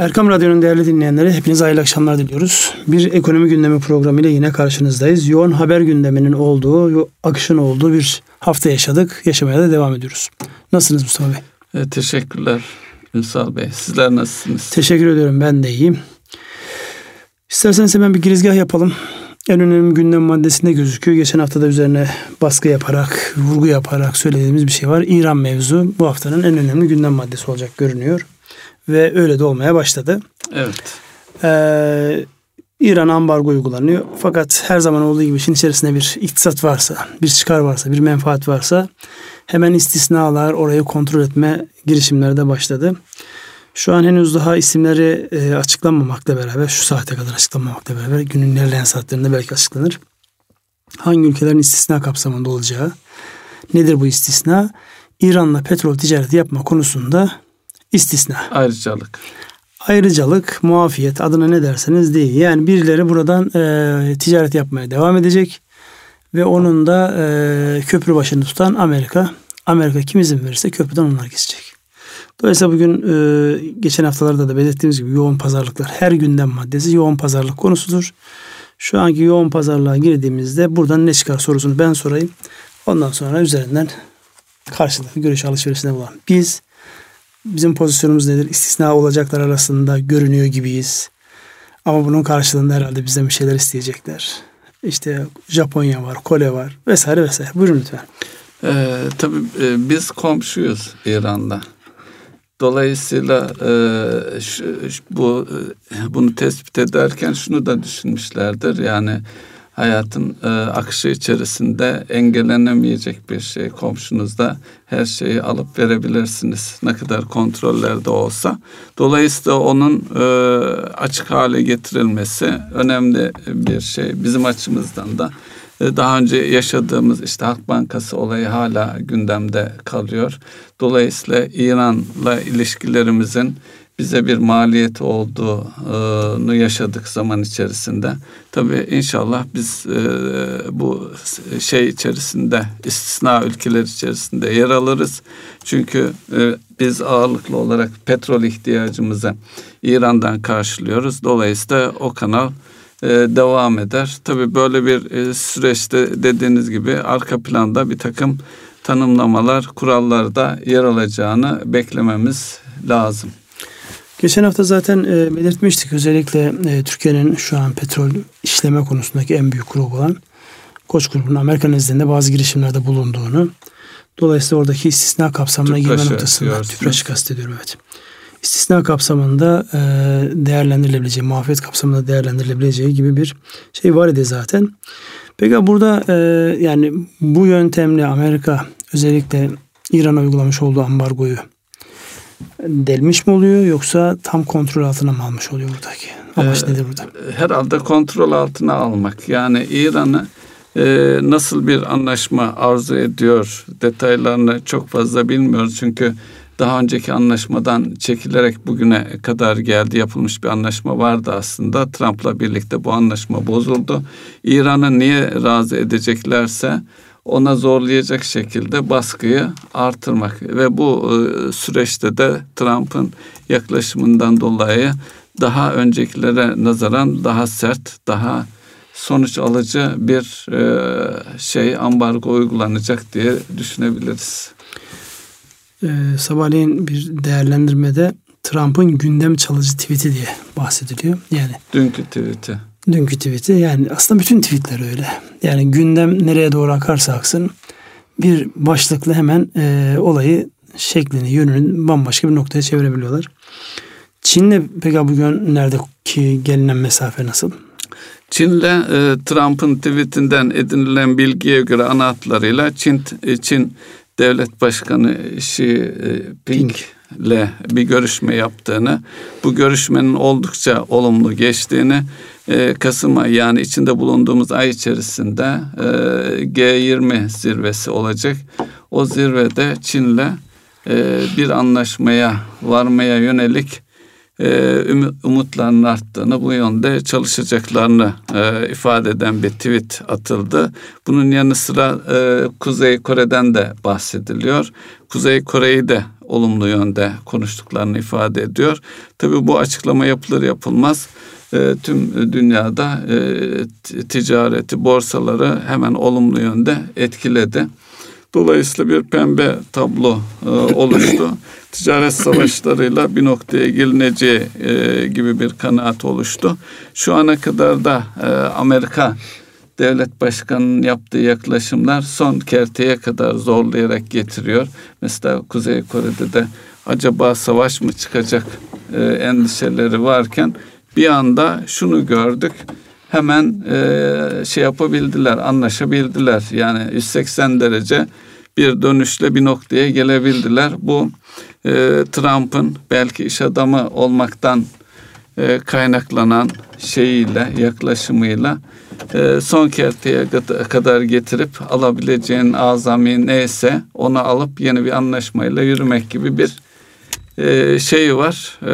Erkam Radyo'nun değerli dinleyenleri hepinize hayırlı akşamlar diliyoruz. Bir ekonomi gündemi programıyla yine karşınızdayız. Yoğun haber gündeminin olduğu, akışın olduğu bir hafta yaşadık. Yaşamaya da devam ediyoruz. Nasılsınız Mustafa Bey? E, teşekkürler Ünsal Bey. Sizler nasılsınız? Teşekkür ediyorum. Ben de iyiyim. İsterseniz hemen bir girizgah yapalım. En önemli gündem maddesinde gözüküyor. Geçen hafta da üzerine baskı yaparak, vurgu yaparak söylediğimiz bir şey var. İran mevzu bu haftanın en önemli gündem maddesi olacak görünüyor ve öyle de olmaya başladı. Evet. Ee, İran ambargo uygulanıyor. Fakat her zaman olduğu gibi işin içerisinde bir iktisat varsa, bir çıkar varsa, bir menfaat varsa hemen istisnalar, orayı kontrol etme girişimleri de başladı. Şu an henüz daha isimleri e, açıklanmamakla beraber, şu saate kadar açıklanmamakla beraber günün ilerleyen saatlerinde belki açıklanır. Hangi ülkelerin istisna kapsamında olacağı, nedir bu istisna? İran'la petrol ticareti yapma konusunda istisna. Ayrıcalık. Ayrıcalık, muafiyet adına ne derseniz değil. Yani birileri buradan e, ticaret yapmaya devam edecek ve onun da e, köprü başını tutan Amerika. Amerika kim izin verirse köprüden onlar geçecek. Dolayısıyla bugün e, geçen haftalarda da belirttiğimiz gibi yoğun pazarlıklar her gündem maddesi yoğun pazarlık konusudur. Şu anki yoğun pazarlığa girdiğimizde buradan ne çıkar sorusunu ben sorayım. Ondan sonra üzerinden karşılıklı görüş alışverişinde bulalım. Biz Bizim pozisyonumuz nedir? İstisna olacaklar arasında görünüyor gibiyiz. Ama bunun karşılığında herhalde bizden bir şeyler isteyecekler. İşte Japonya var, Kore var vesaire vesaire. Buyurun lütfen. Ee, tabii e, biz komşuyuz İran'da. Dolayısıyla e, şu, bu e, bunu tespit ederken şunu da düşünmüşlerdir. Yani hayatın e, akışı içerisinde engellenemeyecek bir şey. Komşunuzda her şeyi alıp verebilirsiniz. Ne kadar kontrollerde olsa. Dolayısıyla onun e, açık hale getirilmesi önemli bir şey. Bizim açımızdan da e, daha önce yaşadığımız işte Halk Bankası olayı hala gündemde kalıyor. Dolayısıyla İran'la ilişkilerimizin bize bir maliyet olduğunu yaşadık zaman içerisinde. Tabii inşallah biz e, bu şey içerisinde istisna ülkeler içerisinde yer alırız. Çünkü e, biz ağırlıklı olarak petrol ihtiyacımızı İran'dan karşılıyoruz. Dolayısıyla o kanal e, devam eder. Tabii böyle bir süreçte dediğiniz gibi arka planda bir takım tanımlamalar, kurallar da yer alacağını beklememiz lazım. Geçen hafta zaten e, belirtmiştik özellikle e, Türkiye'nin şu an petrol işleme konusundaki en büyük grubu olan Koç grubunun Amerika nezdinde bazı girişimlerde bulunduğunu. Dolayısıyla oradaki istisna kapsamına girme noktasında tüpraşı kastediyorum evet. İstisna kapsamında e, değerlendirilebileceği, muafiyet kapsamında değerlendirilebileceği gibi bir şey var idi zaten. Peki burada e, yani bu yöntemle Amerika özellikle İran'a uygulamış olduğu ambargoyu delmiş mi oluyor yoksa tam kontrol altına mı almış oluyor buradaki? Amaç ee, nedir burada? Herhalde kontrol altına almak. Yani İran'ı e, nasıl bir anlaşma arzu ediyor detaylarını çok fazla bilmiyoruz. Çünkü daha önceki anlaşmadan çekilerek bugüne kadar geldi yapılmış bir anlaşma vardı aslında. Trump'la birlikte bu anlaşma bozuldu. İran'ı niye razı edeceklerse ona zorlayacak şekilde baskıyı artırmak ve bu e, süreçte de Trump'ın yaklaşımından dolayı daha öncekilere nazaran daha sert, daha sonuç alıcı bir e, şey ambargo uygulanacak diye düşünebiliriz. Ee, sabahleyin bir değerlendirmede Trump'ın gündem çalıcı tweet'i diye bahsediliyor. Yani dünkü tweet'i dünkü tweet'i. Yani aslında bütün tweetler öyle. Yani gündem nereye doğru akarsa aksın bir başlıkla hemen e, olayı şeklini, yönünü bambaşka bir noktaya çevirebiliyorlar. Çin'le peki bugün neredeki gelinen mesafe nasıl? Çin'le e, Trump'ın tweetinden edinilen bilgiye göre ana hatlarıyla Çin, e, Çin Devlet Başkanı Xi e, Ping ile bir görüşme yaptığını, bu görüşmenin oldukça olumlu geçtiğini, e, Kasım ayı yani içinde bulunduğumuz ay içerisinde e, G20 zirvesi olacak. O zirvede Çin'le e, bir anlaşmaya varmaya yönelik e, umutlarının arttığını, bu yönde çalışacaklarını e, ifade eden bir tweet atıldı. Bunun yanı sıra e, Kuzey Kore'den de bahsediliyor. Kuzey Kore'yi de olumlu yönde konuştuklarını ifade ediyor. Tabii bu açıklama yapılır yapılmaz e, tüm dünyada e, ticareti, borsaları hemen olumlu yönde etkiledi. Dolayısıyla bir pembe tablo e, oluştu. Ticaret savaşlarıyla bir noktaya gelineceği e, gibi bir kanaat oluştu. Şu ana kadar da e, Amerika devlet başkanının yaptığı yaklaşımlar son kerteye kadar zorlayarak getiriyor. Mesela Kuzey Kore'de de acaba savaş mı çıkacak e, endişeleri varken bir anda şunu gördük hemen e, şey yapabildiler, anlaşabildiler. Yani 180 derece bir dönüşle bir noktaya gelebildiler. Bu e, Trump'ın belki iş adamı olmaktan e, kaynaklanan şeyiyle, yaklaşımıyla son kerteye kadar getirip alabileceğin azami neyse onu alıp yeni bir anlaşmayla yürümek gibi bir e, şey var. E,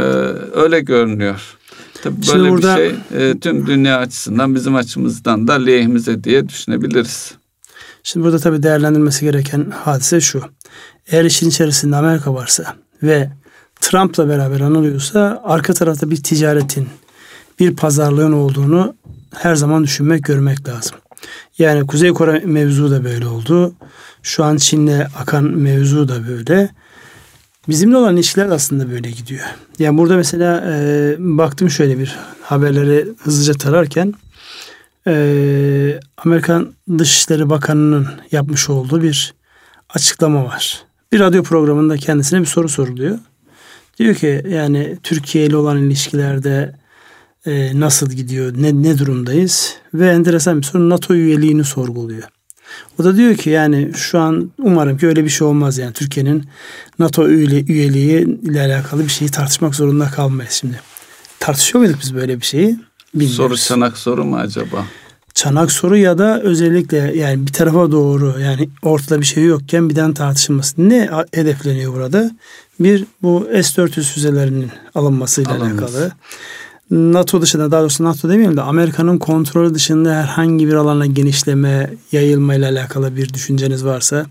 öyle görünüyor. Tabii böyle Şimdi burada, bir şey e, tüm dünya açısından bizim açımızdan da lehimize diye düşünebiliriz. Şimdi burada tabii değerlendirilmesi gereken hadise şu. Eğer işin içerisinde Amerika varsa ve Trump'la beraber anılıyorsa arka tarafta bir ticaretin, bir pazarlığın olduğunu her zaman düşünmek, görmek lazım. Yani Kuzey Kore mevzu da böyle oldu. Şu an Çin'le akan mevzu da böyle. Bizimle olan ilişkiler aslında böyle gidiyor. Yani burada mesela e, baktım şöyle bir haberleri hızlıca tararken e, Amerikan Dışişleri Bakanı'nın yapmış olduğu bir açıklama var. Bir radyo programında kendisine bir soru soruluyor. Diyor ki yani Türkiye ile olan ilişkilerde e, nasıl gidiyor, ne, ne durumdayız ve enteresan bir soru NATO üyeliğini sorguluyor. O da diyor ki yani şu an umarım ki öyle bir şey olmaz yani Türkiye'nin NATO üyeliği ile alakalı bir şeyi tartışmak zorunda kalmayız şimdi. Tartışıyor muyduk biz böyle bir şeyi? Bilmiyoruz. Soru çanak soru mu acaba? Çanak soru ya da özellikle yani bir tarafa doğru yani ortada bir şey yokken birden tartışılması. Ne hedefleniyor burada? Bir bu S-400 füzelerinin alınmasıyla Alınması. alakalı. NATO dışında daha doğrusu NATO demeyelim de Amerika'nın kontrolü dışında herhangi bir alana genişleme, yayılma ile alakalı bir düşünceniz varsa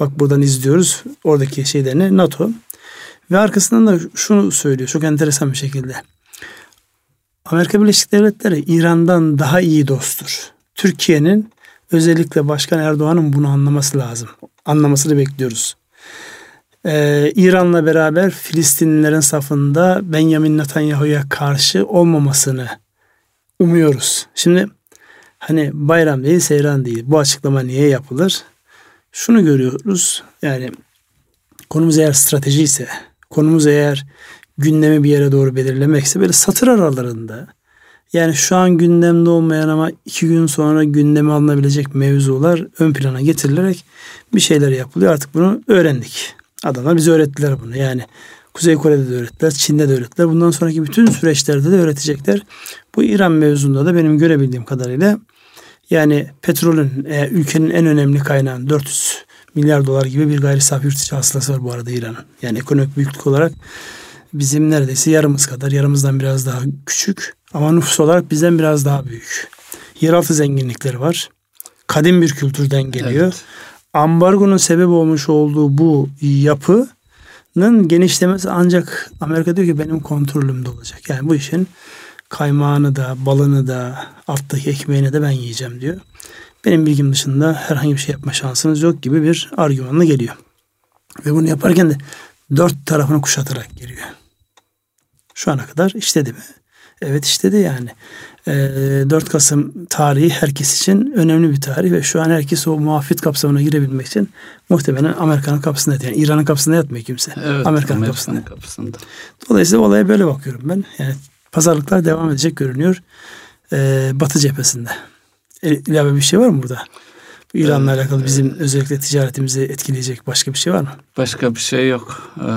bak buradan izliyoruz oradaki şeylerini NATO ve arkasından da şunu söylüyor çok enteresan bir şekilde. Amerika Birleşik Devletleri İran'dan daha iyi dosttur. Türkiye'nin özellikle Başkan Erdoğan'ın bunu anlaması lazım. Anlamasını bekliyoruz e, İran'la beraber Filistinlilerin safında Benjamin Netanyahu'ya karşı olmamasını umuyoruz. Şimdi hani bayram değil seyran değil. Bu açıklama niye yapılır? Şunu görüyoruz. Yani konumuz eğer strateji ise, konumuz eğer gündemi bir yere doğru belirlemekse böyle satır aralarında yani şu an gündemde olmayan ama iki gün sonra gündeme alınabilecek mevzular ön plana getirilerek bir şeyler yapılıyor. Artık bunu öğrendik. Adamlar bize öğrettiler bunu. Yani Kuzey Kore'de de öğrettiler, Çin'de de öğrettiler. Bundan sonraki bütün süreçlerde de öğretecekler. Bu İran mevzunda da benim görebildiğim kadarıyla yani petrolün e, ülkenin en önemli kaynağın 400 milyar dolar gibi bir gayri safi yurt içi hasılası var bu arada İran'ın. Yani ekonomik büyüklük olarak bizim neredeyse yarımız kadar, yarımızdan biraz daha küçük ama nüfus olarak bizden biraz daha büyük. Yeraltı zenginlikleri var. Kadim bir kültürden geliyor. Evet ambargonun sebep olmuş olduğu bu yapının genişlemesi ancak Amerika diyor ki benim kontrolümde olacak. Yani bu işin kaymağını da, balını da, alttaki ekmeğini de ben yiyeceğim diyor. Benim bilgim dışında herhangi bir şey yapma şansınız yok gibi bir argümanla geliyor. Ve bunu yaparken de dört tarafını kuşatarak geliyor. Şu ana kadar işledi mi? Evet işledi yani. 4 ee, Kasım tarihi herkes için önemli bir tarih ve şu an herkes o muafiyet kapsamına girebilmek için muhtemelen Amerika'nın kapısında yatıyor. Yani İran'ın kapısında yatmıyor kimse. Evet, Amerika'nın kapısında. kapısında. Dolayısıyla olaya böyle bakıyorum ben. Yani pazarlıklar devam edecek görünüyor. Ee, Batı cephesinde. E, ilave bir şey var mı burada? Bu İran'la evet, alakalı bizim evet. özellikle ticaretimizi etkileyecek başka bir şey var mı? Başka bir şey yok. Ee,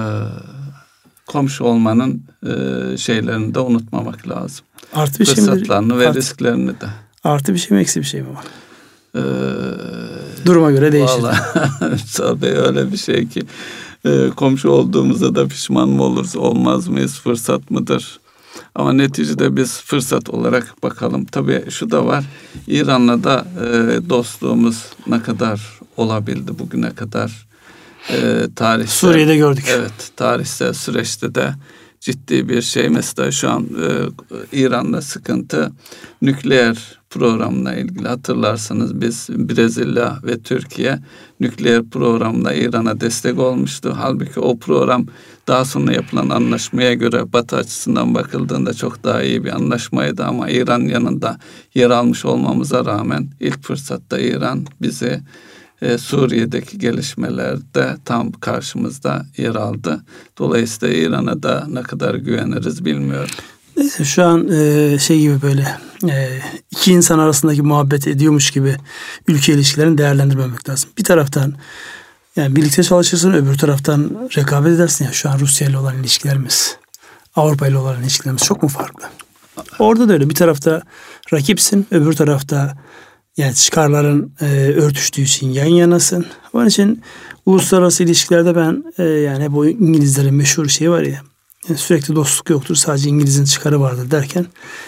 komşu olmanın e, şeylerini de unutmamak lazım. Artı bir şey mi? ve artı, risklerini de. Artı bir şey mi eksi bir şey mi var? Ee, Duruma göre değişir. tabii öyle bir şey ki e, komşu olduğumuzda da pişman mı oluruz olmaz mıyız fırsat mıdır? Ama neticede biz fırsat olarak bakalım. Tabii şu da var. İran'la da e, dostluğumuz ne kadar olabildi bugüne kadar? e, tarihsel Suriye'de gördük. Evet, tarihsel süreçte de ciddi bir şey. Mesela şu an e, İran'da sıkıntı nükleer programına ilgili hatırlarsanız biz Brezilya ve Türkiye nükleer programla İran'a destek olmuştu. Halbuki o program daha sonra yapılan anlaşmaya göre Batı açısından bakıldığında çok daha iyi bir anlaşmaydı ama İran yanında yer almış olmamıza rağmen ilk fırsatta İran bizi e, Suriye'deki gelişmelerde tam karşımızda yer aldı. Dolayısıyla İran'a da ne kadar güveniriz bilmiyorum. Neyse şu an e, şey gibi böyle e, iki insan arasındaki muhabbet ediyormuş gibi ülke ilişkilerini değerlendirmemek lazım. Bir taraftan yani birlikte çalışırsın öbür taraftan rekabet edersin ya şu an Rusya ile olan ilişkilerimiz Avrupa ile olan ilişkilerimiz çok mu farklı? Orada da öyle bir tarafta rakipsin öbür tarafta yani çıkarların e, örtüştüğü için yan yanasın. Onun için uluslararası ilişkilerde ben e, yani bu İngilizlerin meşhur şeyi var ya yani sürekli dostluk yoktur sadece İngiliz'in çıkarı vardır derken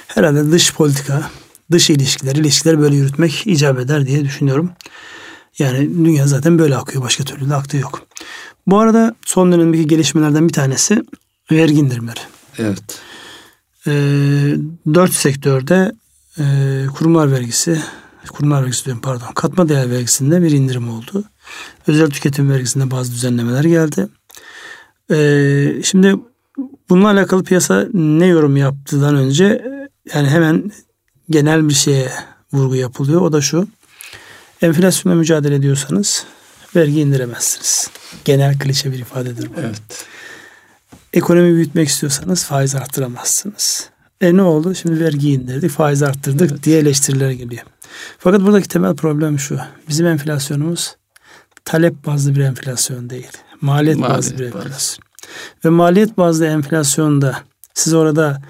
herhalde dış politika, dış ilişkiler, ilişkiler böyle yürütmek icap eder diye düşünüyorum. Yani dünya zaten böyle akıyor. Başka türlü de aktığı yok. Bu arada son dönemdeki gelişmelerden bir tanesi vergi indirimleri. Evet. Ee, dört sektörde e, kurumlar vergisi, kurumlar vergisi diyorum pardon, katma değer vergisinde bir indirim oldu. Özel tüketim vergisinde bazı düzenlemeler geldi. Ee, şimdi bununla alakalı piyasa ne yorum yaptıdan önce yani hemen genel bir şeye vurgu yapılıyor. O da şu. Enflasyonla mücadele ediyorsanız vergi indiremezsiniz. Genel klişe bir ifadedir bu. Evet. Ekonomi büyütmek istiyorsanız faiz arttıramazsınız. E ne oldu? Şimdi vergi indirdik, faiz arttırdık evet. diye eleştiriler geliyor. Fakat buradaki temel problem şu. Bizim enflasyonumuz talep bazlı bir enflasyon değil. Maliyet, maliyet bazlı bir enflasyon. Ve maliyet bazlı enflasyonda siz orada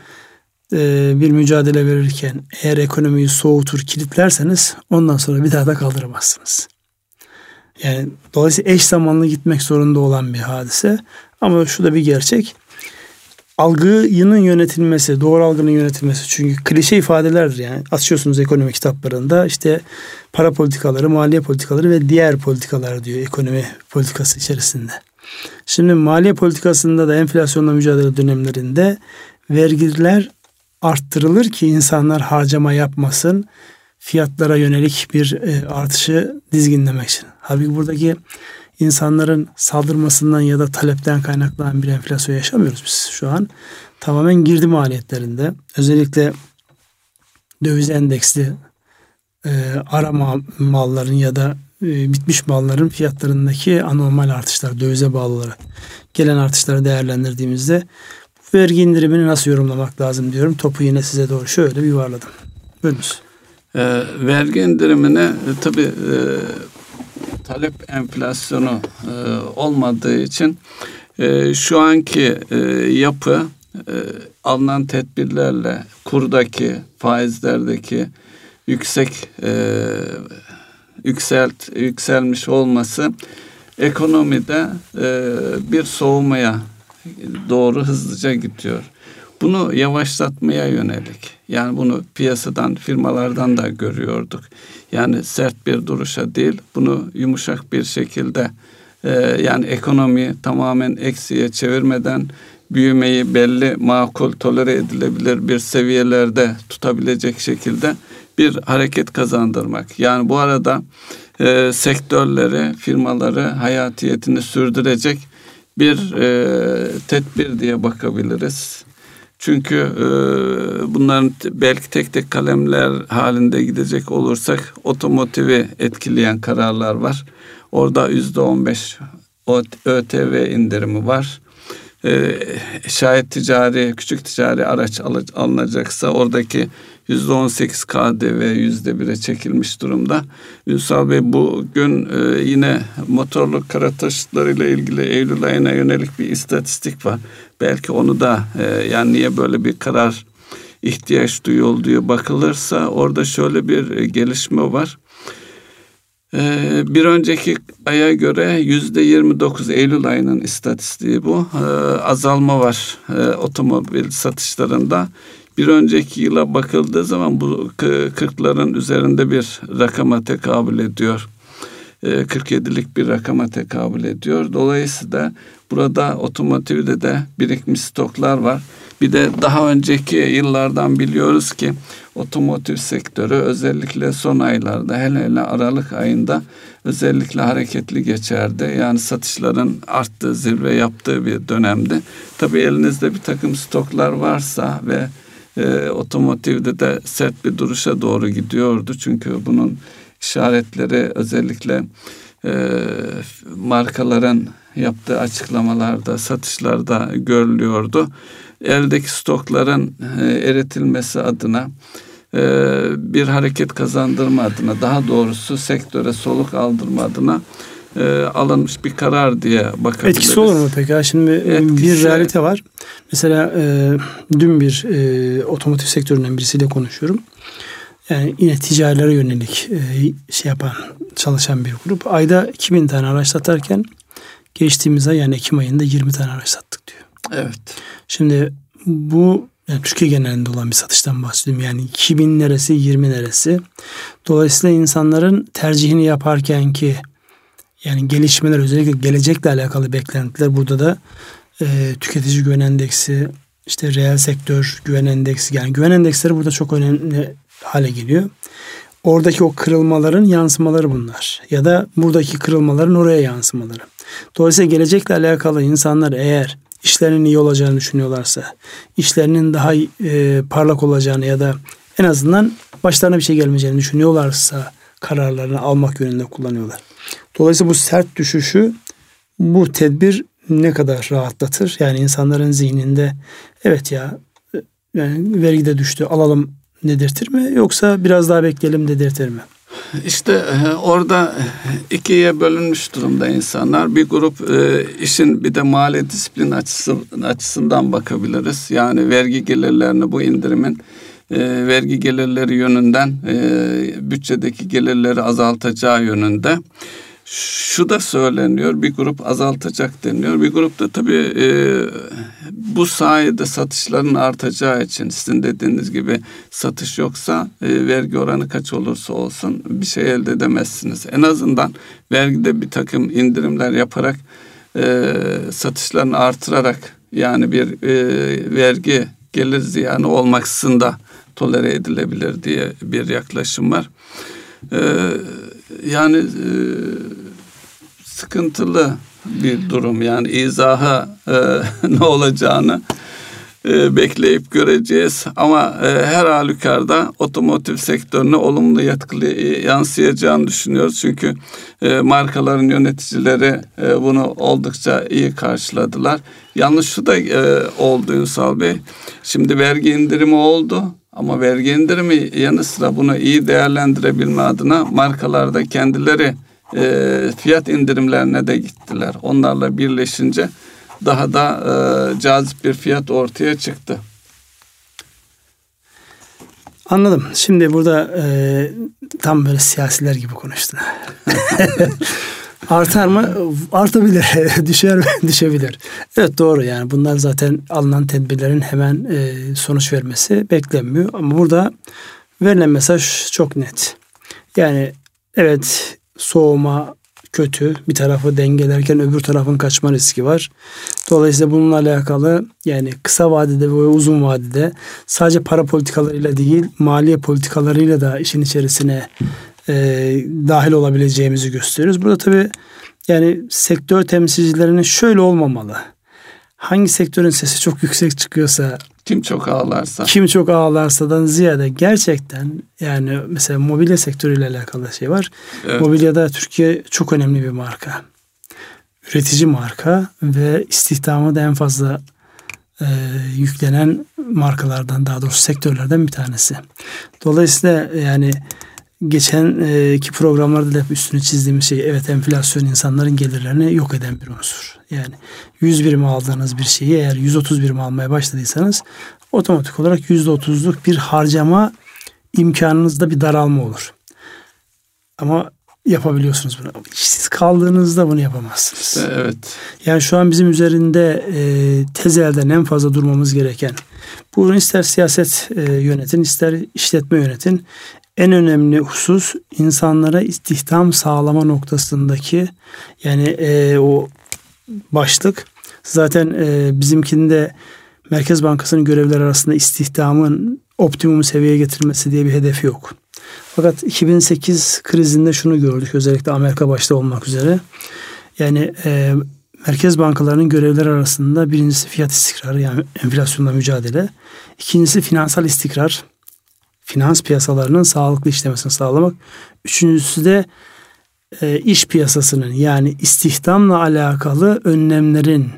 e, bir mücadele verirken eğer ekonomiyi soğutur, kilitlerseniz ondan sonra bir daha da kaldıramazsınız. Yani dolayısıyla eş zamanlı gitmek zorunda olan bir hadise. Ama şu da bir gerçek. Algının yönetilmesi, doğru algının yönetilmesi. Çünkü klişe ifadelerdir yani. Açıyorsunuz ekonomi kitaplarında işte para politikaları, maliye politikaları ve diğer politikalar diyor ekonomi politikası içerisinde. Şimdi maliye politikasında da enflasyonla mücadele dönemlerinde vergiler arttırılır ki insanlar harcama yapmasın. Fiyatlara yönelik bir e, artışı dizginlemek için. Halbuki buradaki insanların saldırmasından ya da talepten kaynaklanan bir enflasyon yaşamıyoruz biz şu an. Tamamen girdi maliyetlerinde özellikle döviz endeksli e, ara malların ya da e, bitmiş malların fiyatlarındaki anormal artışlar, dövize bağlı olarak gelen artışları değerlendirdiğimizde bu vergi indirimini nasıl yorumlamak lazım diyorum. Topu yine size doğru şöyle bir yuvarladım. Buyurunuz. E, vergi indirimine e, tabii e, talep enflasyonu e, olmadığı için e, şu anki e, yapı e, alınan tedbirlerle kurdaki faizlerdeki yüksek e, yükselt yükselmiş olması ekonomide e, bir soğumaya doğru hızlıca gidiyor. Bunu yavaşlatmaya yönelik. Yani bunu piyasadan, firmalardan da görüyorduk. Yani sert bir duruşa değil, bunu yumuşak bir şekilde e, yani ekonomi tamamen eksiye çevirmeden büyümeyi belli makul tolere edilebilir bir seviyelerde tutabilecek şekilde bir hareket kazandırmak. Yani bu arada e, sektörleri, firmaları hayatiyetini sürdürecek bir e, tedbir diye bakabiliriz. Çünkü e, bunların belki tek tek kalemler halinde gidecek olursak otomotivi etkileyen kararlar var. Orada yüzde on beş ÖTV indirimi var. E, şayet ticari, küçük ticari araç alınacaksa oradaki %18 KDV %1'e çekilmiş durumda. Ünsal Bey bugün e, yine motorlu kara taşıtlarıyla ilgili Eylül ayına yönelik bir istatistik var. Belki onu da e, yani niye böyle bir karar ihtiyaç diye bakılırsa orada şöyle bir e, gelişme var. E, bir önceki aya göre yüzde 29 Eylül ayının istatistiği bu. E, azalma var otomobil satışlarında bir önceki yıla bakıldığı zaman bu kırkların üzerinde bir rakama tekabül ediyor. 47'lik e, bir rakama tekabül ediyor. Dolayısıyla burada otomotivde de birikmiş stoklar var. Bir de daha önceki yıllardan biliyoruz ki otomotiv sektörü özellikle son aylarda hele hele Aralık ayında özellikle hareketli geçerdi. Yani satışların arttığı, zirve yaptığı bir dönemdi. Tabii elinizde bir takım stoklar varsa ve e, otomotivde de sert bir duruşa doğru gidiyordu. Çünkü bunun işaretleri özellikle e, markaların yaptığı açıklamalarda, satışlarda görülüyordu. Eldeki stokların e, eritilmesi adına e, bir hareket kazandırma adına, daha doğrusu sektöre soluk aldırma adına e, alınmış bir karar diye bakabiliriz. Etkisi olur mu peki? Şimdi Etkisi, bir realite var. Mesela e, dün bir e, otomotiv sektöründen birisiyle konuşuyorum. Yani yine ticarilere yönelik e, şey yapan, çalışan bir grup. Ayda 2000 tane araç satarken geçtiğimiz ay yani Ekim ayında 20 tane araç sattık diyor. Evet. Şimdi bu yani Türkiye genelinde olan bir satıştan bahsediyorum. Yani 2000 neresi 20 neresi. Dolayısıyla insanların tercihini yaparken ki yani gelişmeler özellikle gelecekle alakalı beklentiler burada da e, tüketici güven endeksi, işte reel sektör güven endeksi yani güven endeksleri burada çok önemli hale geliyor. Oradaki o kırılmaların yansımaları bunlar. Ya da buradaki kırılmaların oraya yansımaları. Dolayısıyla gelecekle alakalı insanlar eğer işlerinin iyi olacağını düşünüyorlarsa, işlerinin daha e, parlak olacağını ya da en azından başlarına bir şey gelmeyeceğini düşünüyorlarsa kararlarını almak yönünde kullanıyorlar. Dolayısıyla bu sert düşüşü bu tedbir ne kadar rahatlatır? Yani insanların zihninde evet ya yani vergi de düştü alalım dedirtir mi yoksa biraz daha bekleyelim dedirtir mi? İşte e, orada ikiye bölünmüş durumda insanlar. Bir grup e, işin bir de mali disiplin açısı, açısından bakabiliriz. Yani vergi gelirlerini bu indirimin e, vergi gelirleri yönünden bütçedeki gelirleri azaltacağı yönünde şu da söyleniyor bir grup azaltacak deniyor. Bir grup da tabii e, bu sayede satışların artacağı için sizin dediğiniz gibi satış yoksa e, vergi oranı kaç olursa olsun bir şey elde edemezsiniz. En azından vergide bir takım indirimler yaparak e, satışlarını artırarak yani bir e, vergi gelir ziyanı olmaksızın da tolere edilebilir diye bir yaklaşım var. E, yani e, sıkıntılı bir durum yani izaha e, ne olacağını e, bekleyip göreceğiz ama her halükarda otomotiv sektörüne olumlu yatkılı e, yansıyacağını düşünüyoruz çünkü markaların yöneticileri bunu oldukça iyi karşıladılar. Yanlış şu da oldu Ünsal Bey. Şimdi vergi indirimi oldu ama vergi indirimi yanı sıra bunu iyi değerlendirebilme adına markalarda kendileri e, fiyat indirimlerine de gittiler. Onlarla birleşince daha da e, cazip bir fiyat ortaya çıktı. Anladım. Şimdi burada e, tam böyle siyasiler gibi konuştun. Artar mı? Artabilir. Düşer mi? Düşebilir. Evet doğru yani bunlar zaten alınan tedbirlerin hemen e, sonuç vermesi beklenmiyor. Ama burada verilen mesaj çok net. Yani evet soğuma kötü. Bir tarafı dengelerken öbür tarafın kaçma riski var. Dolayısıyla bununla alakalı yani kısa vadede ve uzun vadede sadece para politikalarıyla değil maliye politikalarıyla da işin içerisine e, dahil olabileceğimizi gösteriyoruz. Burada tabii yani sektör temsilcilerinin şöyle olmamalı. Hangi sektörün sesi çok yüksek çıkıyorsa kim çok ağlarsa. Kim çok ağlarsadan ziyade gerçekten yani mesela mobilya sektörüyle alakalı şey var. Evet. Mobilyada Türkiye çok önemli bir marka. Üretici marka ve istihdamı da en fazla e, yüklenen markalardan daha doğrusu sektörlerden bir tanesi. Dolayısıyla yani geçen e, programlarda da hep üstünü çizdiğimiz şey evet enflasyon insanların gelirlerini yok eden bir unsur. Yani 100 birim aldığınız bir şeyi eğer 130 birim almaya başladıysanız otomatik olarak %30'luk bir harcama imkanınızda bir daralma olur. Ama yapabiliyorsunuz bunu. İşsiz kaldığınızda bunu yapamazsınız. Evet. Yani şu an bizim üzerinde e, tezelden en fazla durmamız gereken bu ister siyaset e, yönetin ister işletme yönetin en önemli husus insanlara istihdam sağlama noktasındaki yani e, o başlık zaten e, bizimkinde Merkez Bankası'nın görevleri arasında istihdamın optimum seviyeye getirilmesi diye bir hedefi yok. Fakat 2008 krizinde şunu gördük özellikle Amerika başta olmak üzere. Yani e, merkez bankalarının görevleri arasında birincisi fiyat istikrarı yani enflasyonla mücadele. İkincisi finansal istikrar. Finans piyasalarının sağlıklı işlemesini sağlamak. Üçüncüsü de e, iş piyasasının yani istihdamla alakalı önlemlerin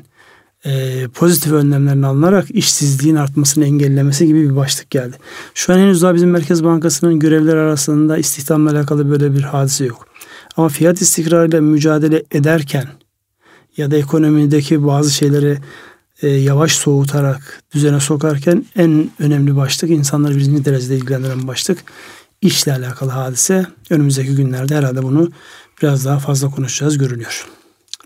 e, pozitif önlemlerin alınarak işsizliğin artmasını engellemesi gibi bir başlık geldi. Şu an henüz daha bizim Merkez Bankası'nın görevleri arasında istihdamla alakalı böyle bir hadise yok. Ama fiyat istikrarıyla mücadele ederken ya da ekonomideki bazı şeyleri e, yavaş soğutarak düzene sokarken en önemli başlık insanları birinci derecede ilgilendiren başlık işle alakalı hadise. Önümüzdeki günlerde herhalde bunu biraz daha fazla konuşacağız görünüyor.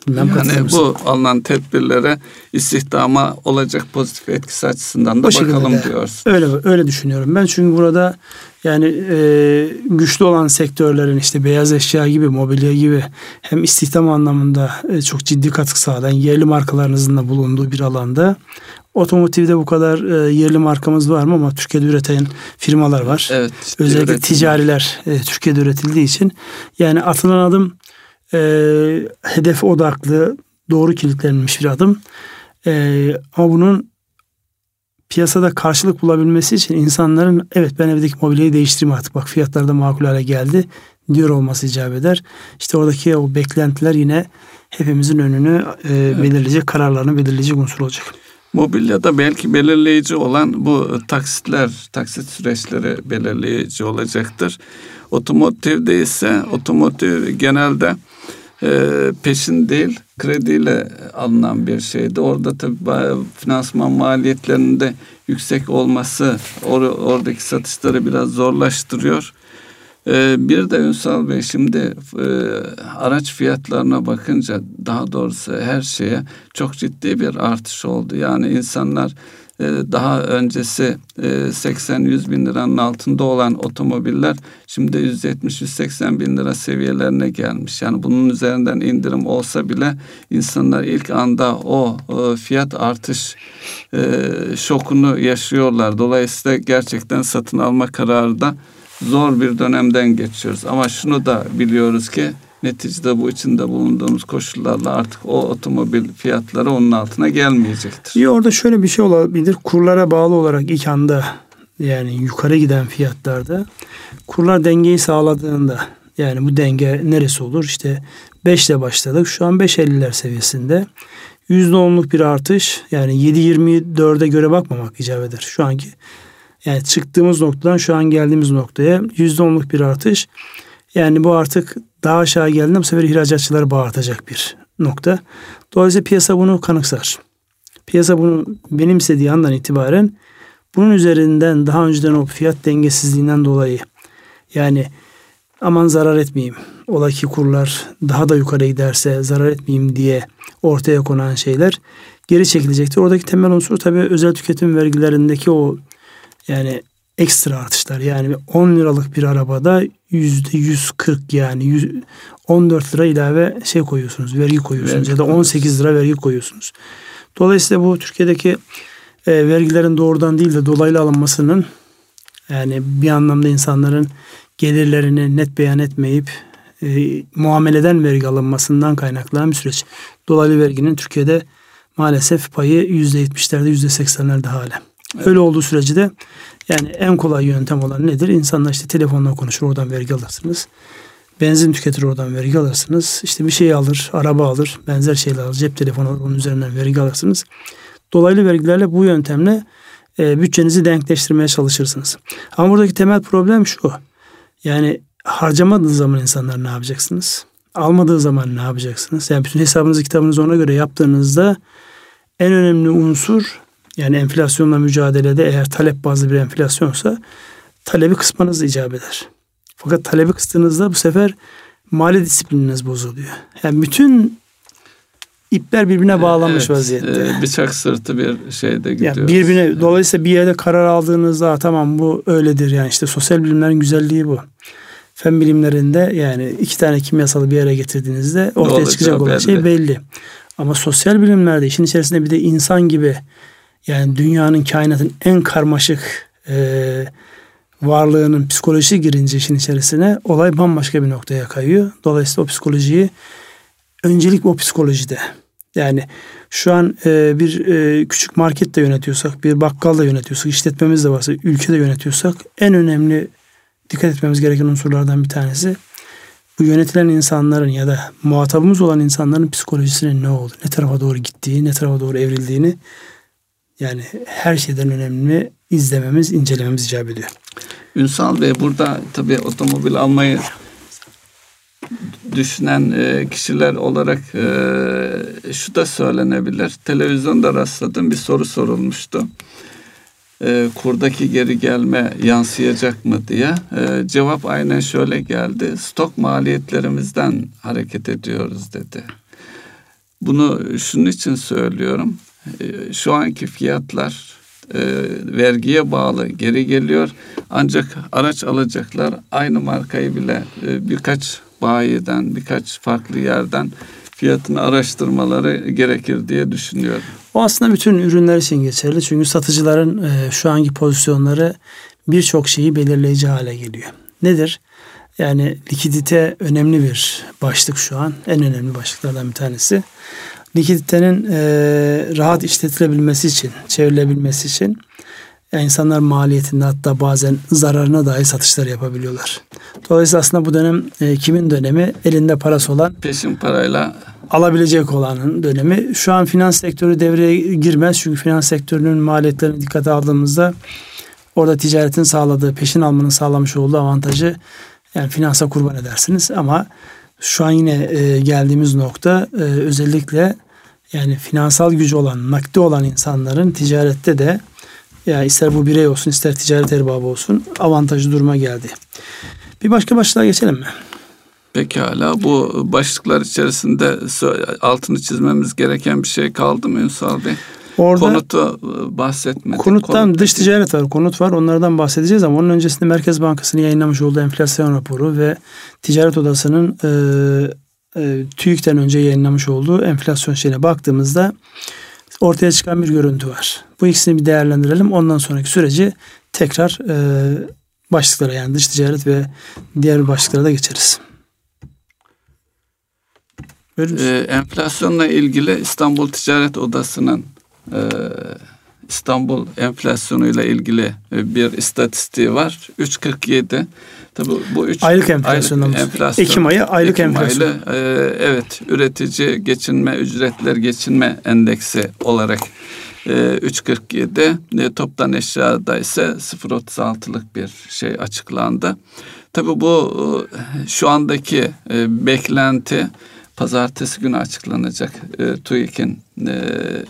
Bilmem yani bu alınan tedbirlere istihdama olacak pozitif etkisi açısından da o bakalım de, diyoruz. Öyle öyle düşünüyorum ben çünkü burada yani e, güçlü olan sektörlerin işte beyaz eşya gibi, mobilya gibi hem istihdam anlamında e, çok ciddi katkı sağlayan yerli markalarınızın da bulunduğu bir alanda Otomotivde bu kadar e, yerli markamız var mı ama Türkiye'de üreten firmalar var. Evet. Özellikle üretim. ticariler e, Türkiye'de üretildiği için yani atılan adım e, hedef odaklı doğru kilitlenmiş bir adım. E, ama bunun piyasada karşılık bulabilmesi için insanların evet ben evdeki mobilyayı değiştireyim artık bak fiyatlar da makul hale geldi diyor olması icap eder. İşte oradaki o beklentiler yine hepimizin önünü e, evet. belirleyecek kararlarını belirleyecek unsur olacak. Mobilyada belki belirleyici olan bu taksitler, taksit süreçleri belirleyici olacaktır. Otomotivde ise otomotiv genelde e, peşin değil krediyle alınan bir şeydi. Orada tabii finansman maliyetlerinde yüksek olması or, oradaki satışları biraz zorlaştırıyor. Ee, bir de Ünsal Bey şimdi e, araç fiyatlarına bakınca daha doğrusu her şeye çok ciddi bir artış oldu. Yani insanlar e, daha öncesi 80-100 e, bin liranın altında olan otomobiller şimdi 170-180 bin lira seviyelerine gelmiş. Yani bunun üzerinden indirim olsa bile insanlar ilk anda o fiyat artış şokunu yaşıyorlar. Dolayısıyla gerçekten satın alma kararı da zor bir dönemden geçiyoruz. Ama şunu da biliyoruz ki neticede bu içinde bulunduğumuz koşullarla artık o otomobil fiyatları onun altına gelmeyecektir. Ya orada şöyle bir şey olabilir. Kurlara bağlı olarak ilk anda yani yukarı giden fiyatlarda kurlar dengeyi sağladığında yani bu denge neresi olur? İşte 5 ile başladık. Şu an 5.50'ler seviyesinde. %10'luk bir artış yani 7.24'e göre bakmamak icap eder. Şu anki yani çıktığımız noktadan şu an geldiğimiz noktaya yüzde onluk bir artış. Yani bu artık daha aşağı geldiğinde bu sefer ihracatçıları bağırtacak bir nokta. Dolayısıyla piyasa bunu kanıksar. Piyasa bunu benimsediği andan itibaren bunun üzerinden daha önceden o fiyat dengesizliğinden dolayı yani aman zarar etmeyeyim. Ola ki kurlar daha da yukarı giderse zarar etmeyeyim diye ortaya konan şeyler geri çekilecektir. Oradaki temel unsur tabii özel tüketim vergilerindeki o yani ekstra artışlar yani 10 liralık bir arabada yüzde 140 yani 100, 14 lira ilave şey koyuyorsunuz vergi koyuyorsunuz vergi ya da 18 lira vergi koyuyorsunuz. Dolayısıyla bu Türkiye'deki e, vergilerin doğrudan değil de dolaylı alınmasının yani bir anlamda insanların gelirlerini net beyan etmeyip e, muameleden vergi alınmasından kaynaklanan bir süreç. Dolaylı verginin Türkiye'de maalesef payı %70'lerde %80'lerde hala. Evet. Öyle olduğu sürece de yani en kolay yöntem olan nedir? İnsanlar işte telefonla konuşur oradan vergi alırsınız. Benzin tüketir oradan vergi alırsınız. İşte bir şey alır, araba alır, benzer şeyler alır, cep telefonu alır, onun üzerinden vergi alırsınız. Dolaylı vergilerle bu yöntemle e, bütçenizi denkleştirmeye çalışırsınız. Ama buradaki temel problem şu. Yani harcamadığı zaman insanlar ne yapacaksınız? Almadığı zaman ne yapacaksınız? Yani bütün hesabınızı kitabınızı ona göre yaptığınızda en önemli unsur yani enflasyonla mücadelede eğer talep bazlı bir enflasyonsa talebi kısmanız icap eder. Fakat talebi kıstığınızda bu sefer mali disiplininiz bozuluyor. Yani bütün ipler birbirine bağlanmış Evet, vaziyette. e, bıçak sırtı bir şeyde gidiyoruz. Yani birbirine dolayısıyla bir yerde karar aldığınızda tamam bu öyledir yani işte sosyal bilimlerin güzelliği bu. Fen bilimlerinde yani iki tane kimyasalı bir yere getirdiğinizde ortaya çıkacak olan belli. şey belli. Ama sosyal bilimlerde işin içerisinde bir de insan gibi yani dünyanın kainatın en karmaşık e, varlığının psikolojisi girince işin içerisine olay bambaşka bir noktaya kayıyor. Dolayısıyla o psikolojiyi öncelik o psikolojide. Yani şu an e, bir e, küçük market de yönetiyorsak, bir bakkal da yönetiyorsak, işletmemiz de varsa, ülkede yönetiyorsak en önemli dikkat etmemiz gereken unsurlardan bir tanesi bu yönetilen insanların ya da muhatabımız olan insanların psikolojisinin ne oldu, ne tarafa doğru gittiği, ne tarafa doğru evrildiğini yani her şeyden önemli izlememiz, incelememiz icap ediyor. Ünsal Bey burada tabii otomobil almayı düşünen e, kişiler olarak e, şu da söylenebilir. Televizyonda rastladım bir soru sorulmuştu. E, kurdaki geri gelme yansıyacak mı diye. Cevap aynen şöyle geldi. Stok maliyetlerimizden hareket ediyoruz dedi. Bunu şunun için söylüyorum. E, şu anki fiyatlar e, vergiye bağlı geri geliyor. Ancak araç alacaklar aynı markayı bile e, birkaç bayiden, birkaç farklı yerden fiyatını araştırmaları gerekir diye düşünüyorum. O aslında bütün ürünler için geçerli. Çünkü satıcıların e, şu anki pozisyonları birçok şeyi belirleyici hale geliyor. Nedir? Yani likidite önemli bir başlık şu an. En önemli başlıklardan bir tanesi. Likiditenin e, rahat işletilebilmesi için, çevrilebilmesi için yani insanlar maliyetinde hatta bazen zararına dahi satışlar yapabiliyorlar. Dolayısıyla aslında bu dönem e, kimin dönemi? Elinde parası olan Peşin parayla alabilecek olanın dönemi. Şu an finans sektörü devreye girmez. Çünkü finans sektörünün maliyetlerini dikkate aldığımızda orada ticaretin sağladığı, peşin almanın sağlamış olduğu avantajı yani finansa kurban edersiniz. Ama şu an yine e, geldiğimiz nokta e, özellikle yani finansal gücü olan, nakdi olan insanların ticarette de ya ister bu birey olsun ister ticaret erbabı olsun avantajlı duruma geldi. Bir başka başlığa geçelim mi? Pekala bu başlıklar içerisinde altını çizmemiz gereken bir şey kaldı mı Ünsal Bey? Orada Konutu e, bahsetmedik. Konuttan Konut dış ticaret var, konut var. Onlardan bahsedeceğiz ama onun öncesinde Merkez Bankası'nın yayınlamış olduğu enflasyon raporu ve Ticaret Odası'nın e, e, TÜİK'ten önce yayınlamış olduğu enflasyon şeyine baktığımızda ortaya çıkan bir görüntü var. Bu ikisini bir değerlendirelim. Ondan sonraki süreci tekrar e, başlıklara yani dış ticaret ve diğer başlıklara da geçeriz. Ee, enflasyonla ilgili İstanbul Ticaret Odası'nın e, İstanbul enflasyonuyla ilgili e, bir istatistiği var. 3.47. Tabii bu üç Aylık enflasyondan aylık enflasyon. Ekim ayı aylık Ekim enflasyon. aylı, e, evet üretici geçinme ücretler geçinme endeksi olarak e, 3.47 e, toptan eşyada ise 0.36'lık bir şey açıklandı. Tabii bu e, şu andaki e, beklenti pazartesi günü açıklanacak e, TÜİK'in e,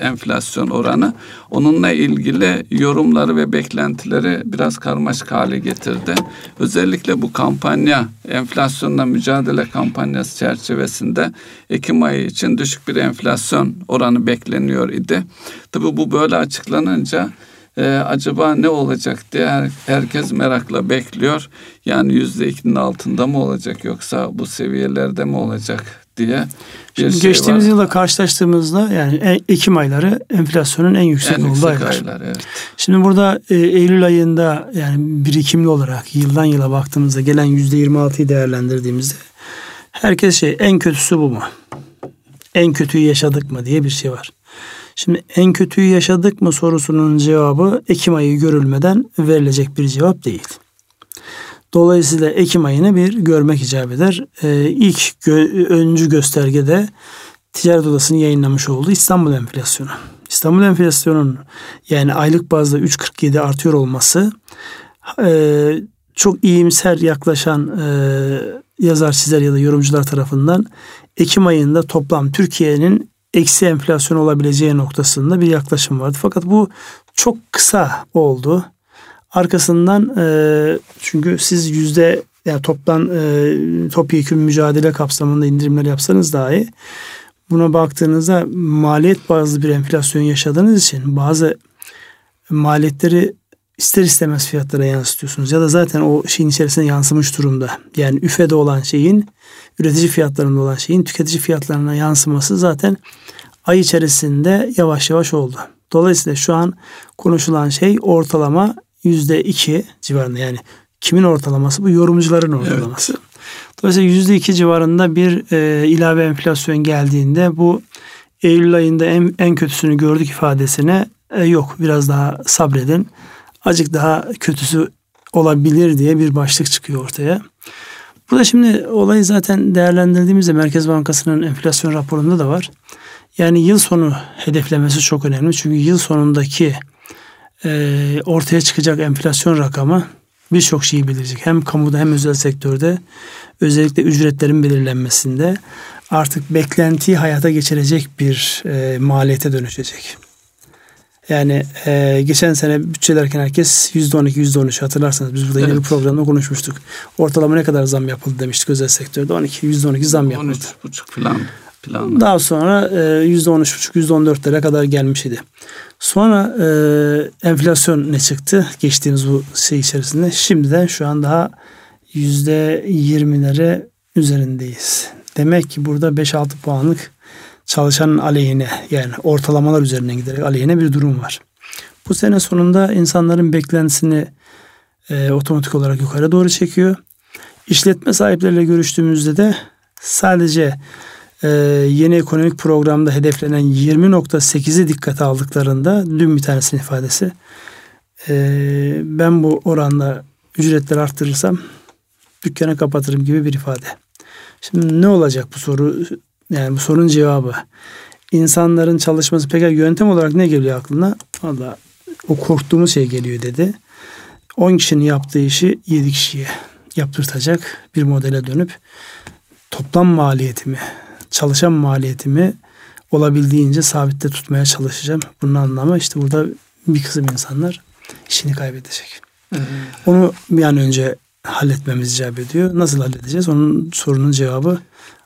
enflasyon oranı. Onunla ilgili yorumları ve beklentileri biraz karmaşık hale getirdi. Özellikle bu kampanya, enflasyonla mücadele kampanyası çerçevesinde Ekim ayı için düşük bir enflasyon oranı bekleniyor idi. Tabii bu böyle açıklanınca e, acaba ne olacak diye her- herkes merakla bekliyor. Yani yüzde ikinin altında mı olacak yoksa bu seviyelerde mi olacak diye Şimdi şey geçtiğimiz var. yılla karşılaştığımızda yani Ekim ayları enflasyonun en yüksek en olduğu yüksek aylar. aylar evet. Şimdi burada e, Eylül ayında yani birikimli olarak yıldan yıla baktığımızda gelen yüzde 26'yı değerlendirdiğimizde herkes şey en kötüsü bu mu? En kötüyü yaşadık mı diye bir şey var. Şimdi en kötüyü yaşadık mı sorusunun cevabı Ekim ayı görülmeden verilecek bir cevap değil. Dolayısıyla Ekim ayını bir görmek icap eder. Ee, ilk gö- öncü göstergede Ticaret Odası'nın yayınlamış olduğu İstanbul enflasyonu. İstanbul enflasyonun yani aylık bazda 3.47 artıyor olması e, çok iyimser yaklaşan e, yazar, çizer ya da yorumcular tarafından Ekim ayında toplam Türkiye'nin eksi enflasyon olabileceği noktasında bir yaklaşım vardı. Fakat bu çok kısa oldu. Arkasından e, çünkü siz yüzde yani toptan e, topyekun mücadele kapsamında indirimler yapsanız dahi buna baktığınızda maliyet bazlı bir enflasyon yaşadığınız için bazı maliyetleri ister istemez fiyatlara yansıtıyorsunuz. Ya da zaten o şeyin içerisine yansımış durumda. Yani üfede olan şeyin, üretici fiyatlarında olan şeyin tüketici fiyatlarına yansıması zaten ay içerisinde yavaş yavaş oldu. Dolayısıyla şu an konuşulan şey ortalama yüzde iki civarında yani kimin ortalaması bu yorumcuların ortalaması. Evet. Dolayısıyla yüzde iki civarında bir e, ilave enflasyon geldiğinde bu Eylül ayında en, en kötüsünü gördük ifadesine e, yok biraz daha sabredin. Acık daha kötüsü olabilir diye bir başlık çıkıyor ortaya. Burada şimdi olayı zaten değerlendirdiğimizde Merkez Bankası'nın enflasyon raporunda da var. Yani yıl sonu hedeflemesi çok önemli. Çünkü yıl sonundaki e, ortaya çıkacak enflasyon rakamı birçok şeyi belirleyecek. Hem kamuda hem özel sektörde özellikle ücretlerin belirlenmesinde artık beklentiyi hayata geçirecek bir e, maliyete dönüşecek. Yani e, geçen sene bütçelerken herkes %12, %13 hatırlarsanız biz burada evet. yine bir programda konuşmuştuk. Ortalama ne kadar zam yapıldı demiştik özel sektörde. 12, %12 zam yapıldı. 13,5 falan. Planlı. Daha sonra e, %13,5, %14'lere kadar gelmiş idi. Sonra e, enflasyon ne çıktı geçtiğimiz bu şey içerisinde? Şimdiden şu an daha %20'lere üzerindeyiz. Demek ki burada 5-6 puanlık çalışanın aleyhine yani ortalamalar üzerinden giderek aleyhine bir durum var. Bu sene sonunda insanların beklentisini e, otomatik olarak yukarı doğru çekiyor. İşletme sahipleriyle görüştüğümüzde de sadece e, yeni ekonomik programda hedeflenen 20.8'i dikkate aldıklarında dün bir tanesinin ifadesi e, ben bu oranda ücretleri arttırırsam dükkanı kapatırım gibi bir ifade. Şimdi ne olacak bu soru yani bu sorunun cevabı. İnsanların çalışması peki yöntem olarak ne geliyor aklına? Valla o korktuğumuz şey geliyor dedi. 10 kişinin yaptığı işi 7 kişiye yaptırtacak bir modele dönüp toplam maliyetimi, çalışan maliyetimi olabildiğince sabitte tutmaya çalışacağım. Bunun anlamı işte burada bir kısım insanlar işini kaybedecek. Hı. Onu bir an önce halletmemiz icap ediyor. Nasıl halledeceğiz? Onun sorunun cevabı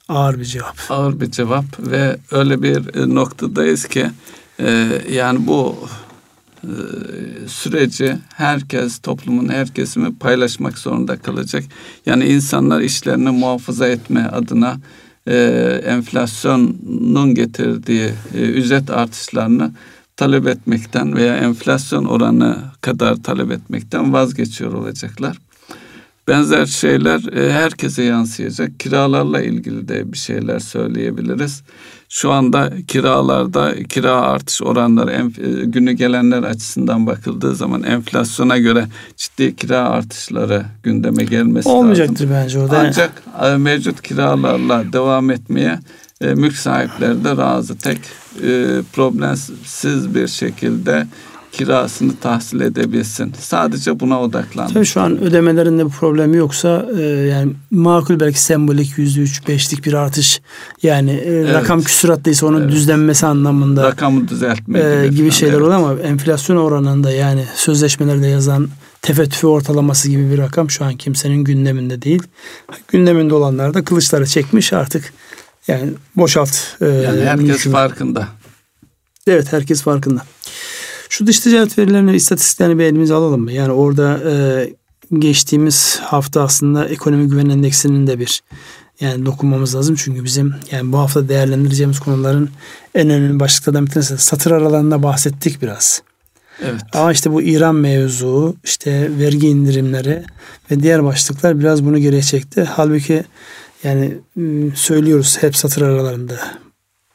Ağır bir cevap. Ağır bir cevap ve öyle bir e, noktadayız ki e, yani bu e, süreci herkes toplumun her kesimi paylaşmak zorunda kalacak. Yani insanlar işlerini muhafaza etme adına e, enflasyonun getirdiği e, ücret artışlarını talep etmekten veya enflasyon oranı kadar talep etmekten vazgeçiyor olacaklar. Benzer şeyler e, herkese yansıyacak. Kiralarla ilgili de bir şeyler söyleyebiliriz. Şu anda kiralarda kira artış oranları e, günü gelenler açısından bakıldığı zaman enflasyona göre ciddi kira artışları gündeme gelmesi Olmayacaktır lazım. bence orada. Ancak e, mevcut kiralarla devam etmeye mülk sahipleri de razı. Tek problemsiz bir şekilde kirasını tahsil edebilsin. Sadece buna odaklanmış. Tabii şu an ödemelerinde bir problemi yoksa e, yani makul belki sembolik yüzde üç beşlik bir artış yani e, evet. rakam küsuratlıysa onun evet. düzlenmesi anlamında rakamı düzeltme e, gibi, gibi şeyler evet. oluyor ama enflasyon oranında yani sözleşmelerde yazan tefettüfe ortalaması gibi bir rakam şu an kimsenin gündeminde değil. Gündeminde olanlar da kılıçları çekmiş artık yani boşalt. E, yani herkes mümkün. farkında. Evet herkes farkında. Şu dış ticaret verilerini, istatistiklerini bir elimize alalım mı? Yani orada e, geçtiğimiz hafta aslında ekonomi güven endeksinin de bir yani dokunmamız lazım. Çünkü bizim yani bu hafta değerlendireceğimiz konuların en önemli başlıklardan bir tanesi satır aralarında bahsettik biraz. Evet. Ama işte bu İran mevzu, işte vergi indirimleri ve diğer başlıklar biraz bunu geriye çekti. Halbuki yani ıı, söylüyoruz hep satır aralarında.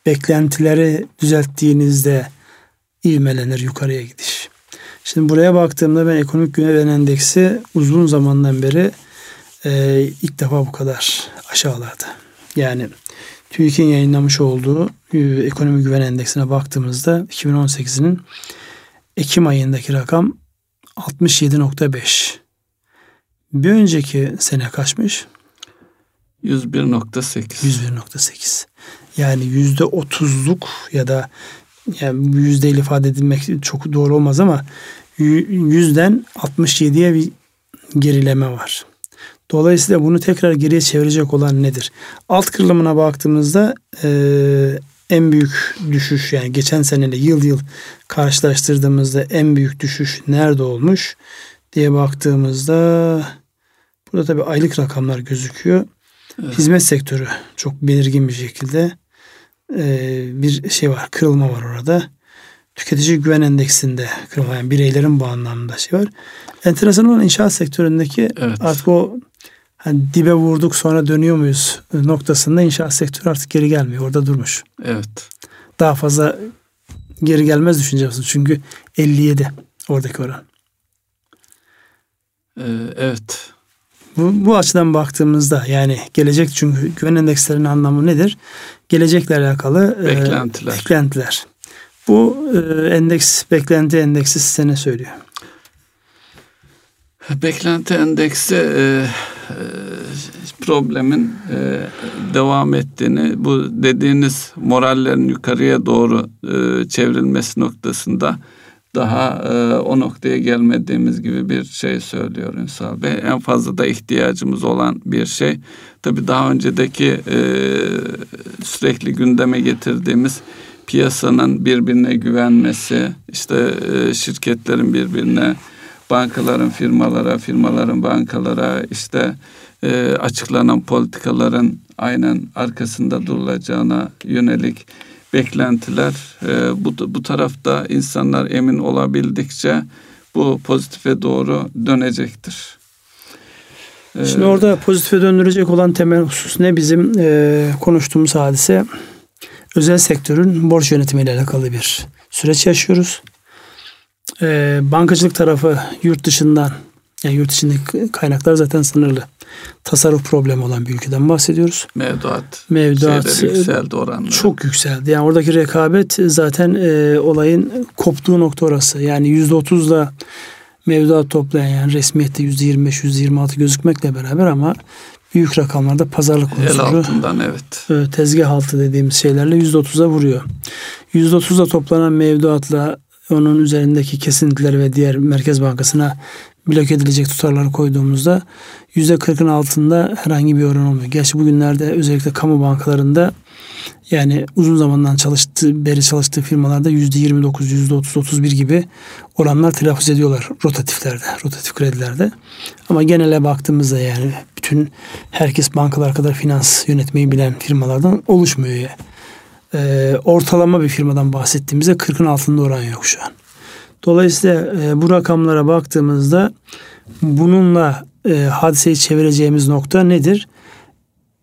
Beklentileri düzelttiğinizde ivmelenir yukarıya gidiş. Şimdi buraya baktığımda ben ekonomik güven endeksi uzun zamandan beri e, ilk defa bu kadar aşağılarda. Yani TÜİK'in yayınlamış olduğu e, ekonomi güven endeksine baktığımızda 2018'in Ekim ayındaki rakam 67.5. Bir önceki sene kaçmış? 101.8. 101.8. Yani yüzde otuzluk ya da yani yüzdeyle ifade edilmek çok doğru olmaz ama yüzden 67'ye bir gerileme var. Dolayısıyla bunu tekrar geriye çevirecek olan nedir? Alt kırılımına baktığımızda e, en büyük düşüş yani geçen seneyle yıl yıl karşılaştırdığımızda en büyük düşüş nerede olmuş diye baktığımızda burada tabii aylık rakamlar gözüküyor. Evet. Hizmet sektörü çok belirgin bir şekilde bir şey var, kırılma var orada. Tüketici güven endeksinde kırılma yani bireylerin bu anlamda şey var. Enteresan olan inşaat sektöründeki evet. artık o hani dibe vurduk sonra dönüyor muyuz noktasında inşaat sektörü artık geri gelmiyor. Orada durmuş. Evet. Daha fazla geri gelmez düşüneceğiz. Çünkü 57 oradaki oran. Ee, evet. Bu, bu açıdan baktığımızda yani gelecek çünkü güven endekslerinin anlamı nedir? Gelecekle alakalı e, beklentiler. E, beklentiler. Bu e, endeks beklenti endeksi size ne söylüyor? Beklenti endeksi e, e, problemin e, devam ettiğini, bu dediğiniz morallerin yukarıya doğru e, çevrilmesi noktasında daha e, o noktaya gelmediğimiz gibi bir şey söylüyor Ünsal Bey. En fazla da ihtiyacımız olan bir şey. Tabii daha öncedeki e, sürekli gündeme getirdiğimiz piyasanın birbirine güvenmesi, işte e, şirketlerin birbirine, bankaların firmalara, firmaların bankalara, işte e, açıklanan politikaların aynen arkasında durulacağına yönelik beklentiler e, bu, bu tarafta insanlar emin olabildikçe bu pozitife doğru dönecektir. E, Şimdi orada pozitife döndürecek olan temel husus ne? Bizim e, konuştuğumuz hadise özel sektörün borç yönetimiyle alakalı bir süreç yaşıyoruz. E, bankacılık tarafı yurt dışından yani yurt içindeki kaynaklar zaten sınırlı. Tasarruf problemi olan bir ülkeden bahsediyoruz. Mevduat. Mevduat yükseldi oranlar. Çok yükseldi. Yani oradaki rekabet zaten e, olayın koptuğu nokta orası. Yani yüzde otuzla mevduat toplayan yani resmiyette yüzde yirmi beş, yüzde yirmi altı gözükmekle beraber ama büyük rakamlarda pazarlık unsuru. El altından evet. E, tezgah altı dediğimiz şeylerle yüzde otuza vuruyor. Yüzde otuzla toplanan mevduatla onun üzerindeki kesintiler ve diğer Merkez Bankası'na blok edilecek tutarları koyduğumuzda yüzde kırkın altında herhangi bir oran olmuyor. Gerçi bugünlerde özellikle kamu bankalarında yani uzun zamandan çalıştığı, beri çalıştığı firmalarda yüzde yirmi dokuz, yüzde otuz, otuz bir gibi oranlar telaffuz ediyorlar rotatiflerde, rotatif kredilerde. Ama genele baktığımızda yani bütün herkes bankalar kadar finans yönetmeyi bilen firmalardan oluşmuyor. Yani. Ee, ortalama bir firmadan bahsettiğimizde 40'ın altında oran yok şu an. Dolayısıyla e, bu rakamlara baktığımızda bununla e, hadiseyi çevireceğimiz nokta nedir?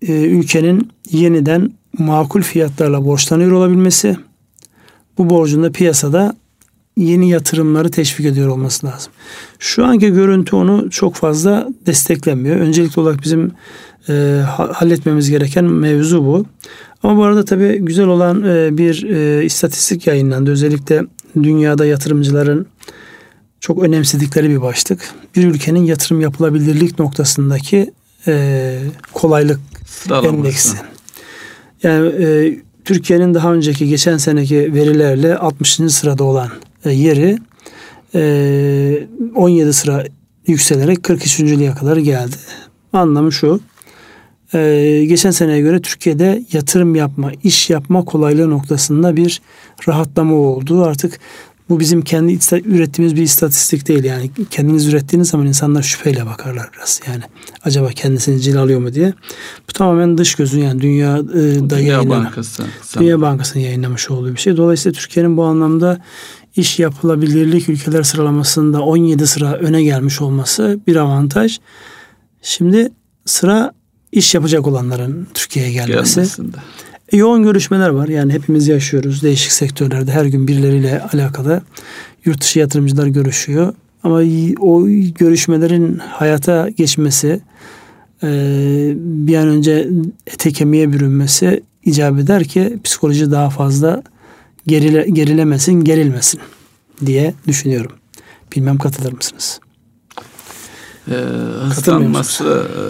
E, ülkenin yeniden makul fiyatlarla borçlanıyor olabilmesi, bu borcun da piyasada yeni yatırımları teşvik ediyor olması lazım. Şu anki görüntü onu çok fazla desteklemiyor. Öncelikli olarak bizim e, halletmemiz gereken mevzu bu. Ama bu arada tabii güzel olan e, bir e, istatistik yayınlandı. Özellikle dünyada yatırımcıların çok önemsedikleri bir başlık. Bir ülkenin yatırım yapılabilirlik noktasındaki e, kolaylık endeksi. Yani e, Türkiye'nin daha önceki geçen seneki verilerle 60. sırada olan e, yeri e, 17 sıra yükselerek 43. kadar geldi. Anlamı şu. E, geçen seneye göre Türkiye'de yatırım yapma, iş yapma kolaylığı noktasında bir rahatlama oldu. Artık bu bizim kendi ürettiğimiz bir istatistik değil yani. Kendiniz ürettiğiniz zaman insanlar şüpheyle bakarlar biraz yani. Acaba kendisini cilalıyor mu diye. Bu tamamen dış gözün yani Dünya yayınlanan. Bankası. Dünya Bankası'nın yayınlamış olduğu bir şey. Dolayısıyla Türkiye'nin bu anlamda iş yapılabilirlik ülkeler sıralamasında 17 sıra öne gelmiş olması bir avantaj. Şimdi sıra iş yapacak olanların Türkiye'ye gelmesi. Gelmesinde. E, yoğun görüşmeler var. Yani hepimiz yaşıyoruz. Değişik sektörlerde her gün birileriyle alakalı yurt dışı yatırımcılar görüşüyor. Ama o görüşmelerin hayata geçmesi e, bir an önce ete kemiğe bürünmesi icap eder ki psikoloji daha fazla gerile, gerilemesin, gerilmesin diye düşünüyorum. Bilmem katılır mısınız? Ee, hızlanması e,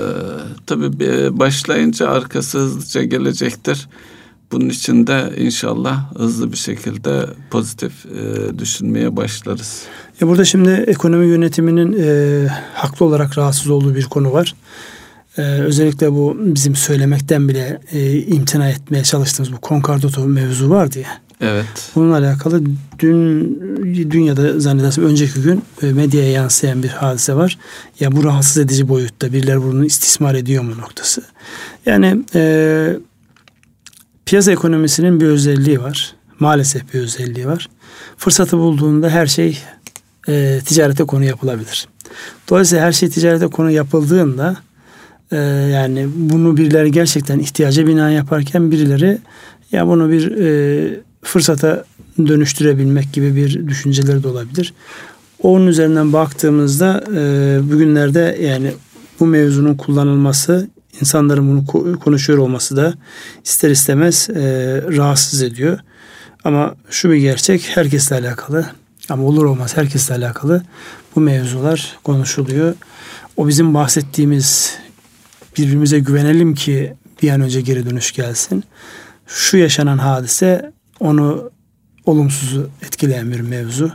tabii başlayınca arkası hızlıca gelecektir. Bunun için de inşallah hızlı bir şekilde pozitif e, düşünmeye başlarız. Ya burada şimdi ekonomi yönetiminin e, haklı olarak rahatsız olduğu bir konu var. Ee, özellikle bu bizim söylemekten bile e, imtina etmeye çalıştığımız bu konkardato mevzu vardı ya. Evet. Bununla alakalı dün dünyada zannedersem önceki gün e, medyaya yansıyan bir hadise var. Ya bu rahatsız edici boyutta birileri bunu istismar ediyor mu noktası. Yani e, piyasa ekonomisinin bir özelliği var. Maalesef bir özelliği var. Fırsatı bulduğunda her şey e, ticarete konu yapılabilir. Dolayısıyla her şey ticarete konu yapıldığında e, yani bunu birileri gerçekten ihtiyaca binaen yaparken birileri ya bunu bir e, fırsata dönüştürebilmek gibi bir düşünceleri de olabilir. Onun üzerinden baktığımızda e, bugünlerde yani bu mevzunun kullanılması insanların bunu konuşuyor olması da ister istemez e, rahatsız ediyor. Ama şu bir gerçek herkesle alakalı ama olur olmaz herkesle alakalı bu mevzular konuşuluyor. O bizim bahsettiğimiz birbirimize güvenelim ki bir an önce geri dönüş gelsin. Şu yaşanan hadise onu olumsuz etkileyen bir mevzu.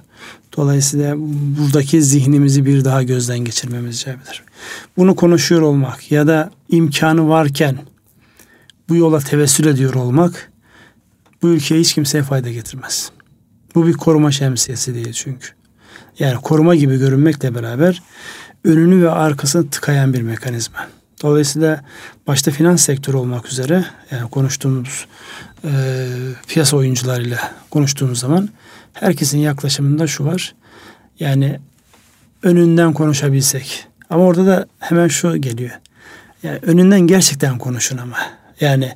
Dolayısıyla buradaki zihnimizi bir daha gözden geçirmemiz icap'tir. Bunu konuşuyor olmak ya da imkanı varken bu yola tevessül ediyor olmak bu ülkeye hiç kimseye fayda getirmez. Bu bir koruma şemsiyesi değil çünkü. Yani koruma gibi görünmekle beraber önünü ve arkasını tıkayan bir mekanizma. Dolayısıyla başta finans sektörü olmak üzere yani konuştuğumuz e, piyasa oyuncularıyla konuştuğumuz zaman herkesin yaklaşımında şu var. Yani önünden konuşabilsek. Ama orada da hemen şu geliyor. Yani önünden gerçekten konuşun ama. Yani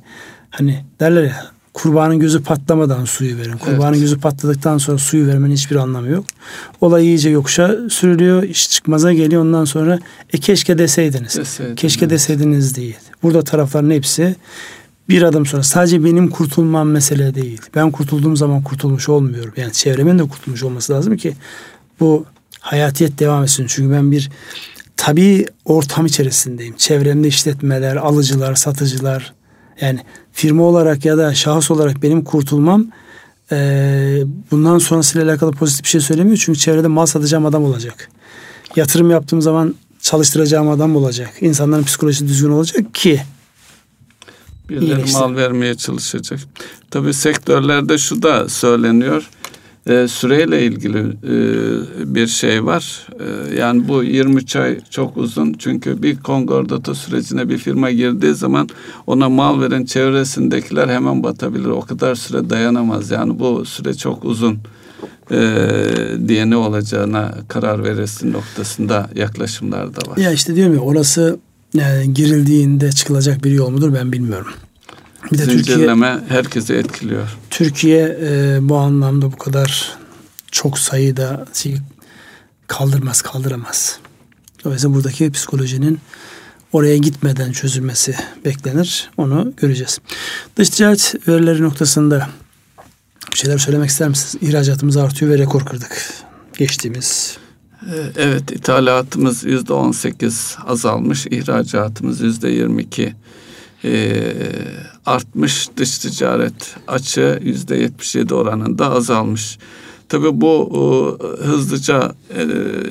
hani derler ya kurbanın gözü patlamadan suyu verin. Kurbanın evet. gözü patladıktan sonra suyu vermenin hiçbir anlamı yok. Olay iyice yokuşa sürülüyor. iş çıkmaza geliyor. Ondan sonra e keşke deseydiniz. Deseydin, keşke evet. deseydiniz değil. Burada tarafların hepsi bir adım sonra sadece benim kurtulmam mesele değil. Ben kurtulduğum zaman kurtulmuş olmuyorum. Yani çevremin de kurtulmuş olması lazım ki bu hayatiyet devam etsin. Çünkü ben bir tabii ortam içerisindeyim. Çevremde işletmeler, alıcılar, satıcılar, yani firma olarak ya da şahıs olarak benim kurtulmam e, bundan sonrasıyla alakalı pozitif bir şey söylemiyor. Çünkü çevrede mal satacağım adam olacak. Yatırım yaptığım zaman çalıştıracağım adam olacak. İnsanların psikolojisi düzgün olacak ki Birileri mal vermeye çalışacak. Tabii sektörlerde şu da söyleniyor e, süreyle ilgili e, bir şey var. E, yani bu 23 ay çok uzun. Çünkü bir kongordato sürecine bir firma girdiği zaman ona mal veren çevresindekiler hemen batabilir. O kadar süre dayanamaz. Yani bu süre çok uzun e, diye ne olacağına karar verirsin noktasında yaklaşımlar da var. Ya işte diyorum ya orası yani e, girildiğinde çıkılacak bir yol mudur ben bilmiyorum. Bir de Zincirleme Türkiye, herkesi etkiliyor. Türkiye e, bu anlamda bu kadar çok sayıda şey kaldırmaz, kaldıramaz. Dolayısıyla buradaki psikolojinin oraya gitmeden çözülmesi beklenir. Onu göreceğiz. Dış ticaret verileri noktasında bir şeyler söylemek ister misiniz? İhracatımız artıyor ve rekor kırdık. Geçtiğimiz e, Evet, ithalatımız yüzde on sekiz azalmış, ihracatımız yüzde yirmi iki e, artmış dış ticaret açığı yüzde yetmiş yedi oranında azalmış. Tabii bu e, hızlıca e,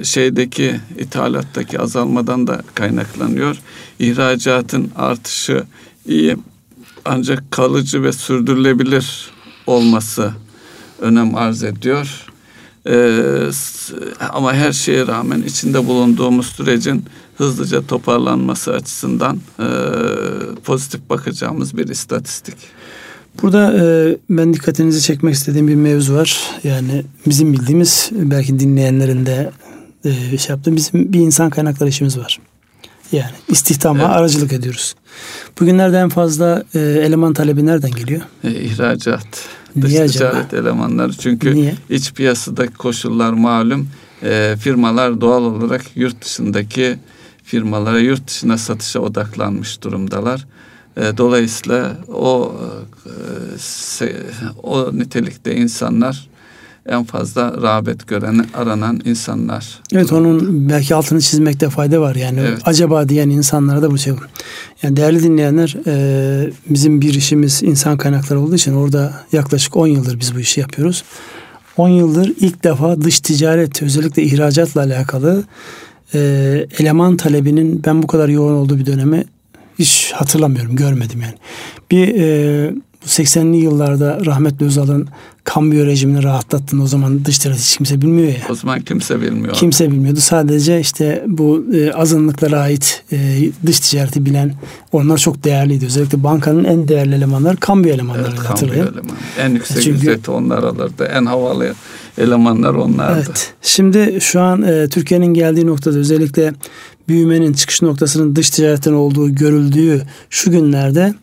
şeydeki ithalattaki azalmadan da kaynaklanıyor. İhracatın artışı iyi ancak kalıcı ve sürdürülebilir olması önem arz ediyor. Ee, ama her şeye rağmen içinde bulunduğumuz sürecin hızlıca toparlanması açısından e, pozitif bakacağımız bir istatistik. Burada e, ben dikkatinizi çekmek istediğim bir mevzu var. Yani bizim bildiğimiz belki dinleyenlerin de e, şey yaptığım bizim bir insan kaynakları işimiz var. Yani istihdama evet. aracılık ediyoruz. Bugünlerde en fazla e, eleman talebi nereden geliyor? E, ihracat. Dış Niye ticaret acaba? elemanları. Çünkü Niye? iç piyasadaki koşullar malum. E, firmalar doğal olarak yurt dışındaki firmalara yurt dışına satışa odaklanmış durumdalar. E, dolayısıyla o e, o nitelikte insanlar en fazla rağbet gören, aranan insanlar. Evet onun belki altını çizmekte fayda var. Yani evet. acaba diyen insanlara da bu şey. Yani değerli dinleyenler e, bizim bir işimiz insan kaynakları olduğu için orada yaklaşık 10 yıldır biz bu işi yapıyoruz. 10 yıldır ilk defa dış ticaret özellikle ihracatla alakalı e, eleman talebinin ben bu kadar yoğun olduğu bir dönemi hiç hatırlamıyorum, görmedim yani. Bir e, 80'li yıllarda rahmetli Özal'ın kambiyo rejimini rahatlattığını o zaman dış ticaret hiç kimse bilmiyor ya. O zaman kimse bilmiyor. Kimse bilmiyordu. Sadece işte bu e, azınlıklara ait e, dış ticareti bilen onlar çok değerliydi. Özellikle bankanın en değerli elemanları kambiyo elemanları evet, hatırlayın. Eleman. En yüksek Çünkü, ücreti onlar alırdı. En havalı elemanlar onlardı. Evet. Şimdi şu an e, Türkiye'nin geldiği noktada özellikle büyümenin çıkış noktasının dış ticaretten olduğu görüldüğü şu günlerde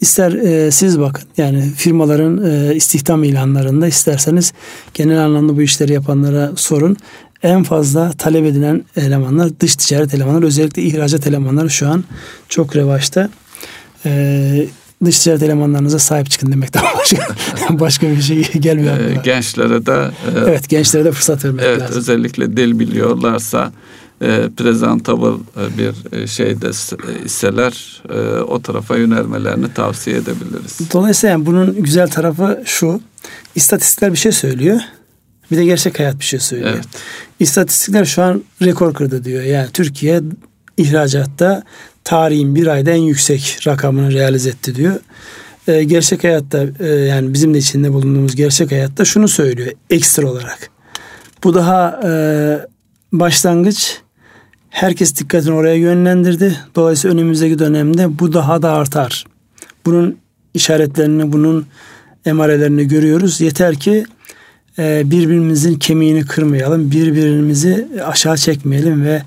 ister e, siz bakın yani firmaların e, istihdam ilanlarında isterseniz genel anlamda bu işleri yapanlara sorun. En fazla talep edilen elemanlar dış ticaret elemanları özellikle ihracat elemanları şu an çok revaçta. E, dış ticaret elemanlarınıza sahip çıkın demekten başka başka bir şey gelmiyor. Ee, gençlere de e, evet gençlere de fırsat vermek evet, lazım. Özellikle dil biliyorlarsa e, presentable e, bir e, şeyde iseler e, o tarafa yönelmelerini tavsiye edebiliriz. Dolayısıyla yani bunun güzel tarafı şu. İstatistikler bir şey söylüyor. Bir de gerçek hayat bir şey söylüyor. Evet. İstatistikler şu an rekor kırdı diyor. Yani Türkiye ihracatta tarihin bir ayda en yüksek rakamını realize etti diyor. Ee, gerçek hayatta e, yani bizim de içinde bulunduğumuz gerçek hayatta şunu söylüyor ekstra olarak. Bu daha e, başlangıç herkes dikkatini oraya yönlendirdi. Dolayısıyla önümüzdeki dönemde bu daha da artar. Bunun işaretlerini, bunun emarelerini görüyoruz. Yeter ki e, birbirimizin kemiğini kırmayalım, birbirimizi aşağı çekmeyelim ve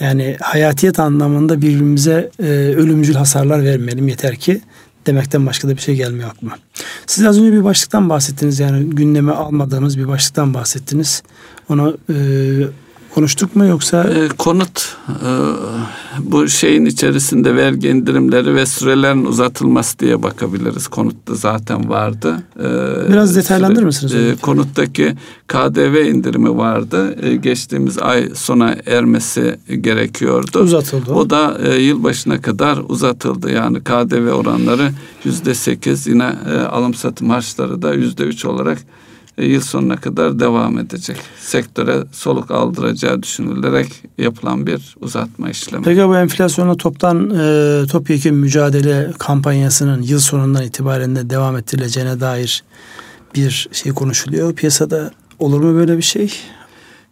yani hayatiyet anlamında birbirimize e, ölümcül hasarlar vermeyelim yeter ki demekten başka da bir şey gelmiyor aklıma. Siz az önce bir başlıktan bahsettiniz yani gündeme almadığımız bir başlıktan bahsettiniz. Onu e, konuştuk mu yoksa? E, konut e, bu şeyin içerisinde vergi indirimleri ve sürelerin uzatılması diye bakabiliriz. Konutta zaten vardı. E, Biraz detaylandırır mısınız? E, konuttaki KDV indirimi vardı. E, geçtiğimiz ay sona ermesi gerekiyordu. Uzatıldı. O da e, yılbaşına kadar uzatıldı. Yani KDV oranları yüzde sekiz yine e, alım satım harçları da yüzde üç olarak yıl sonuna kadar devam edecek. Sektöre soluk aldıracağı düşünülerek yapılan bir uzatma işlemi. Peki bu enflasyonla toptan e, topyekun mücadele kampanyasının yıl sonundan itibaren de devam ettirileceğine dair bir şey konuşuluyor. Piyasada olur mu böyle bir şey?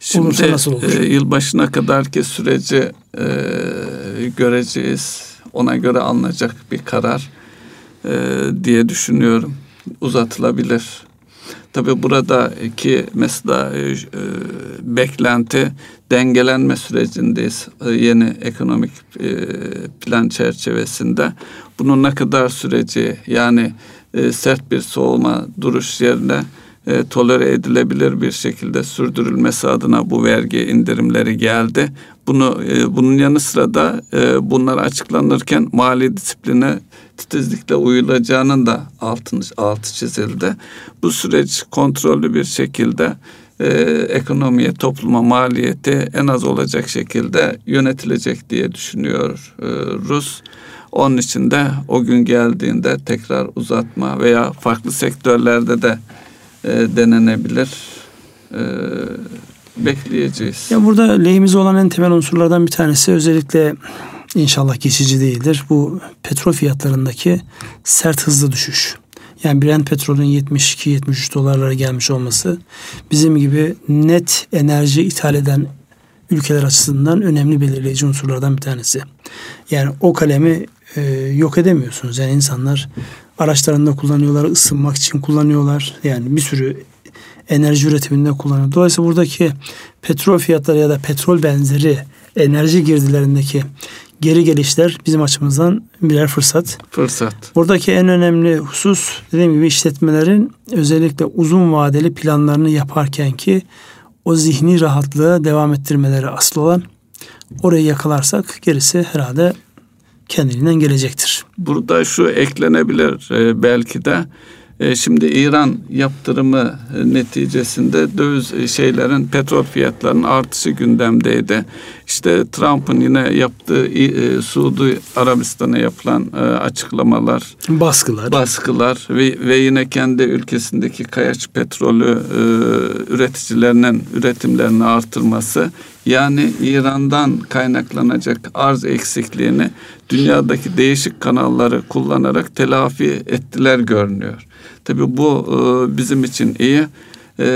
Şimdi Olursa nasıl olur? E, yılbaşına kadarki süreci e, göreceğiz. Ona göre alınacak bir karar e, diye düşünüyorum. Uzatılabilir. Tabi buradaki mesela e, e, beklenti dengelenme sürecindeyiz. E, yeni ekonomik e, plan çerçevesinde. Bunun ne kadar süreci yani e, sert bir soğuma duruş yerine e, tolere edilebilir bir şekilde sürdürülmesi adına bu vergi indirimleri geldi. Bunu e, bunun yanı sıra da e, bunlar açıklanırken mali disipline titizlikle uyulacağının da altını, altı çizildi. Bu süreç kontrollü bir şekilde e, ekonomiye, topluma maliyeti en az olacak şekilde yönetilecek diye düşünüyor e, Rus. Onun için de o gün geldiğinde tekrar uzatma veya farklı sektörlerde de e, denenebilir. E, bekleyeceğiz. Ya burada lehimize olan en temel unsurlardan bir tanesi özellikle inşallah geçici değildir. Bu petrol fiyatlarındaki sert hızlı düşüş. Yani Brent petrolün 72-73 dolarlara gelmiş olması bizim gibi net enerji ithal eden ülkeler açısından önemli belirleyici unsurlardan bir tanesi. Yani o kalemi e, yok edemiyorsunuz. Yani insanlar araçlarında kullanıyorlar, ısınmak için kullanıyorlar. Yani bir sürü enerji üretiminde kullanıyor. Dolayısıyla buradaki petrol fiyatları ya da petrol benzeri enerji girdilerindeki geri gelişler bizim açımızdan birer fırsat. Fırsat. Buradaki en önemli husus dediğim gibi işletmelerin özellikle uzun vadeli planlarını yaparken ki o zihni rahatlığı devam ettirmeleri asıl olan orayı yakalarsak gerisi herhalde kendiliğinden gelecektir. Burada şu eklenebilir e, belki de E, şimdi İran yaptırımı e, neticesinde döviz e, şeylerin petrol fiyatlarının artışı gündemdeydi. İşte Trump'ın yine yaptığı e, Suudi Arabistan'a yapılan e, açıklamalar, baskılar, baskılar ve, ve yine kendi ülkesindeki kayaç petrolü e, üreticilerinin üretimlerini artırması yani İran'dan kaynaklanacak arz eksikliğini dünyadaki değişik kanalları kullanarak telafi ettiler görünüyor. Tabi bu e, bizim için iyi. E,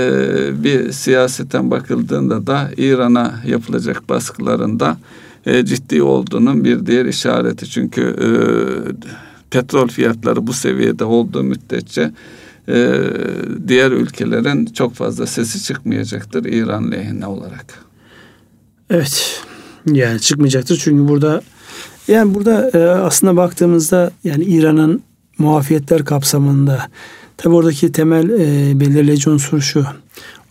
bir siyaseten bakıldığında da İran'a yapılacak baskılarında e, ciddi olduğunun bir diğer işareti. Çünkü petrol fiyatları bu seviyede olduğu müddetçe diğer ülkelerin çok fazla sesi çıkmayacaktır İran lehine olarak. Evet. Yani çıkmayacaktır çünkü burada yani burada aslında baktığımızda yani İran'ın muafiyetler kapsamında Tabi oradaki temel e, belirleyici unsur şu.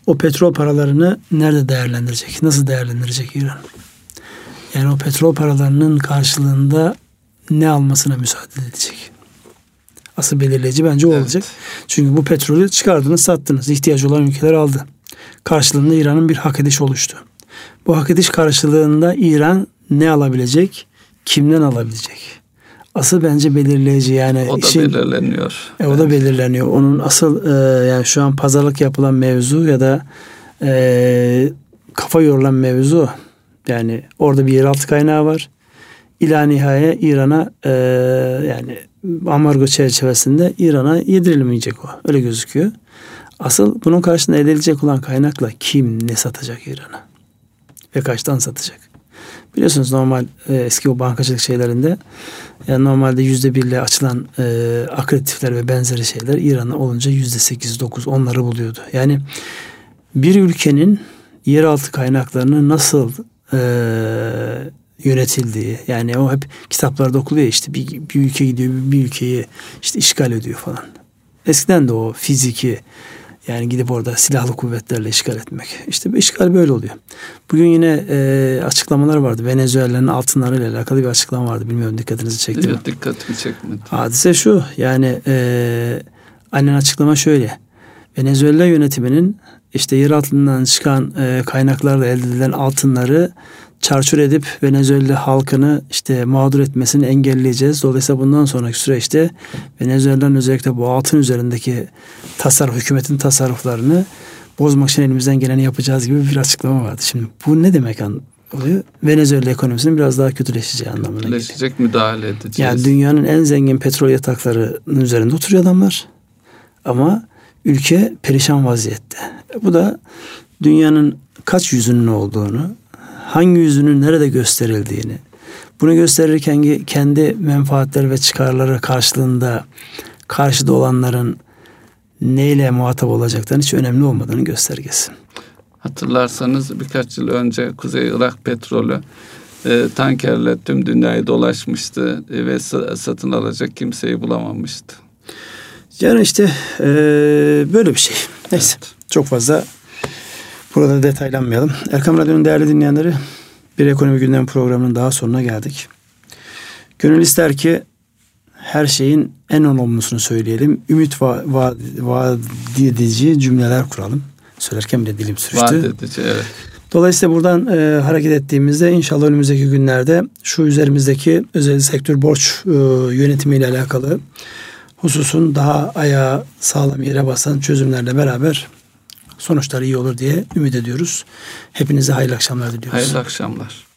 O petrol paralarını nerede değerlendirecek? Nasıl değerlendirecek İran? Yani o petrol paralarının karşılığında ne almasına müsaade edecek? Asıl belirleyici bence o evet. olacak. Çünkü bu petrolü çıkardınız, sattınız. İhtiyacı olan ülkeler aldı. Karşılığında İran'ın bir hak ediş oluştu. Bu hak ediş karşılığında İran ne alabilecek? Kimden alabilecek? Asıl bence belirleyici yani o da işin, belirleniyor. E, o da belirleniyor. Onun asıl e, yani şu an pazarlık yapılan mevzu ya da e, kafa yorulan mevzu yani orada bir yeraltı kaynağı var. İla nihaye İran'a e, yani ambargo çerçevesinde İran'a yedirilmeyecek o. Öyle gözüküyor. Asıl bunun karşısında edilecek olan kaynakla kim ne satacak İran'a? Ve kaçtan satacak? Biliyorsunuz normal e, eski o bankacılık şeylerinde yani normalde yüzde birle açılan e, akreditifler ve benzeri şeyler İran'da olunca yüzde sekiz dokuz onları buluyordu. Yani bir ülkenin yeraltı kaynaklarını nasıl e, yönetildiği yani o hep kitaplarda okuluyor işte bir, bir ülke gidiyor bir ülkeyi işte işgal ediyor falan. Eskiden de o fiziki yani gidip orada silahlı kuvvetlerle işgal etmek. İşte bu işgal böyle oluyor. Bugün yine e, açıklamalar vardı. Venezuela'nın altınlarıyla alakalı bir açıklama vardı. Bilmiyorum dikkatinizi çekti mi? Dikkatimi çekmedi. Hadise şu yani e, annen açıklama şöyle. Venezuela yönetiminin işte yer altından çıkan e, kaynaklarla elde edilen altınları çarçur edip Venezuela halkını işte mağdur etmesini engelleyeceğiz. Dolayısıyla bundan sonraki süreçte Venezuela'nın özellikle bu altın üzerindeki tasarruf, hükümetin tasarruflarını bozmak için elimizden geleni yapacağız gibi bir açıklama vardı. Şimdi bu ne demek oluyor? Venezuela ekonomisinin biraz daha kötüleşeceği anlamına geliyor. Kötüleşecek müdahale edeceğiz. Yani dünyanın en zengin petrol yataklarının üzerinde oturuyor adamlar. Ama ülke perişan vaziyette. Bu da dünyanın kaç yüzünün olduğunu, hangi yüzünün nerede gösterildiğini, bunu gösterirken kendi menfaatleri ve çıkarları karşılığında karşıda olanların neyle muhatap olacaklarının hiç önemli olmadığını göstergesi. Hatırlarsanız birkaç yıl önce Kuzey Irak petrolü e, tankerle tüm dünyayı dolaşmıştı e, ve satın alacak kimseyi bulamamıştı. Yani işte e, böyle bir şey. Neyse evet. çok fazla Burada detaylanmayalım. Erkam Radyo'nun değerli dinleyenleri bir ekonomi gündem programının daha sonuna geldik. Gönül ister ki her şeyin en olumlusunu söyleyelim. Ümit va va vaat edici cümleler kuralım. Söylerken bile dilim sürçtü. Vaat edici evet. Dolayısıyla buradan e, hareket ettiğimizde inşallah önümüzdeki günlerde şu üzerimizdeki özel sektör borç e, yönetimiyle alakalı hususun daha ayağa sağlam yere basan çözümlerle beraber sonuçları iyi olur diye ümit ediyoruz. Hepinize hayırlı akşamlar diliyoruz. Hayırlı akşamlar.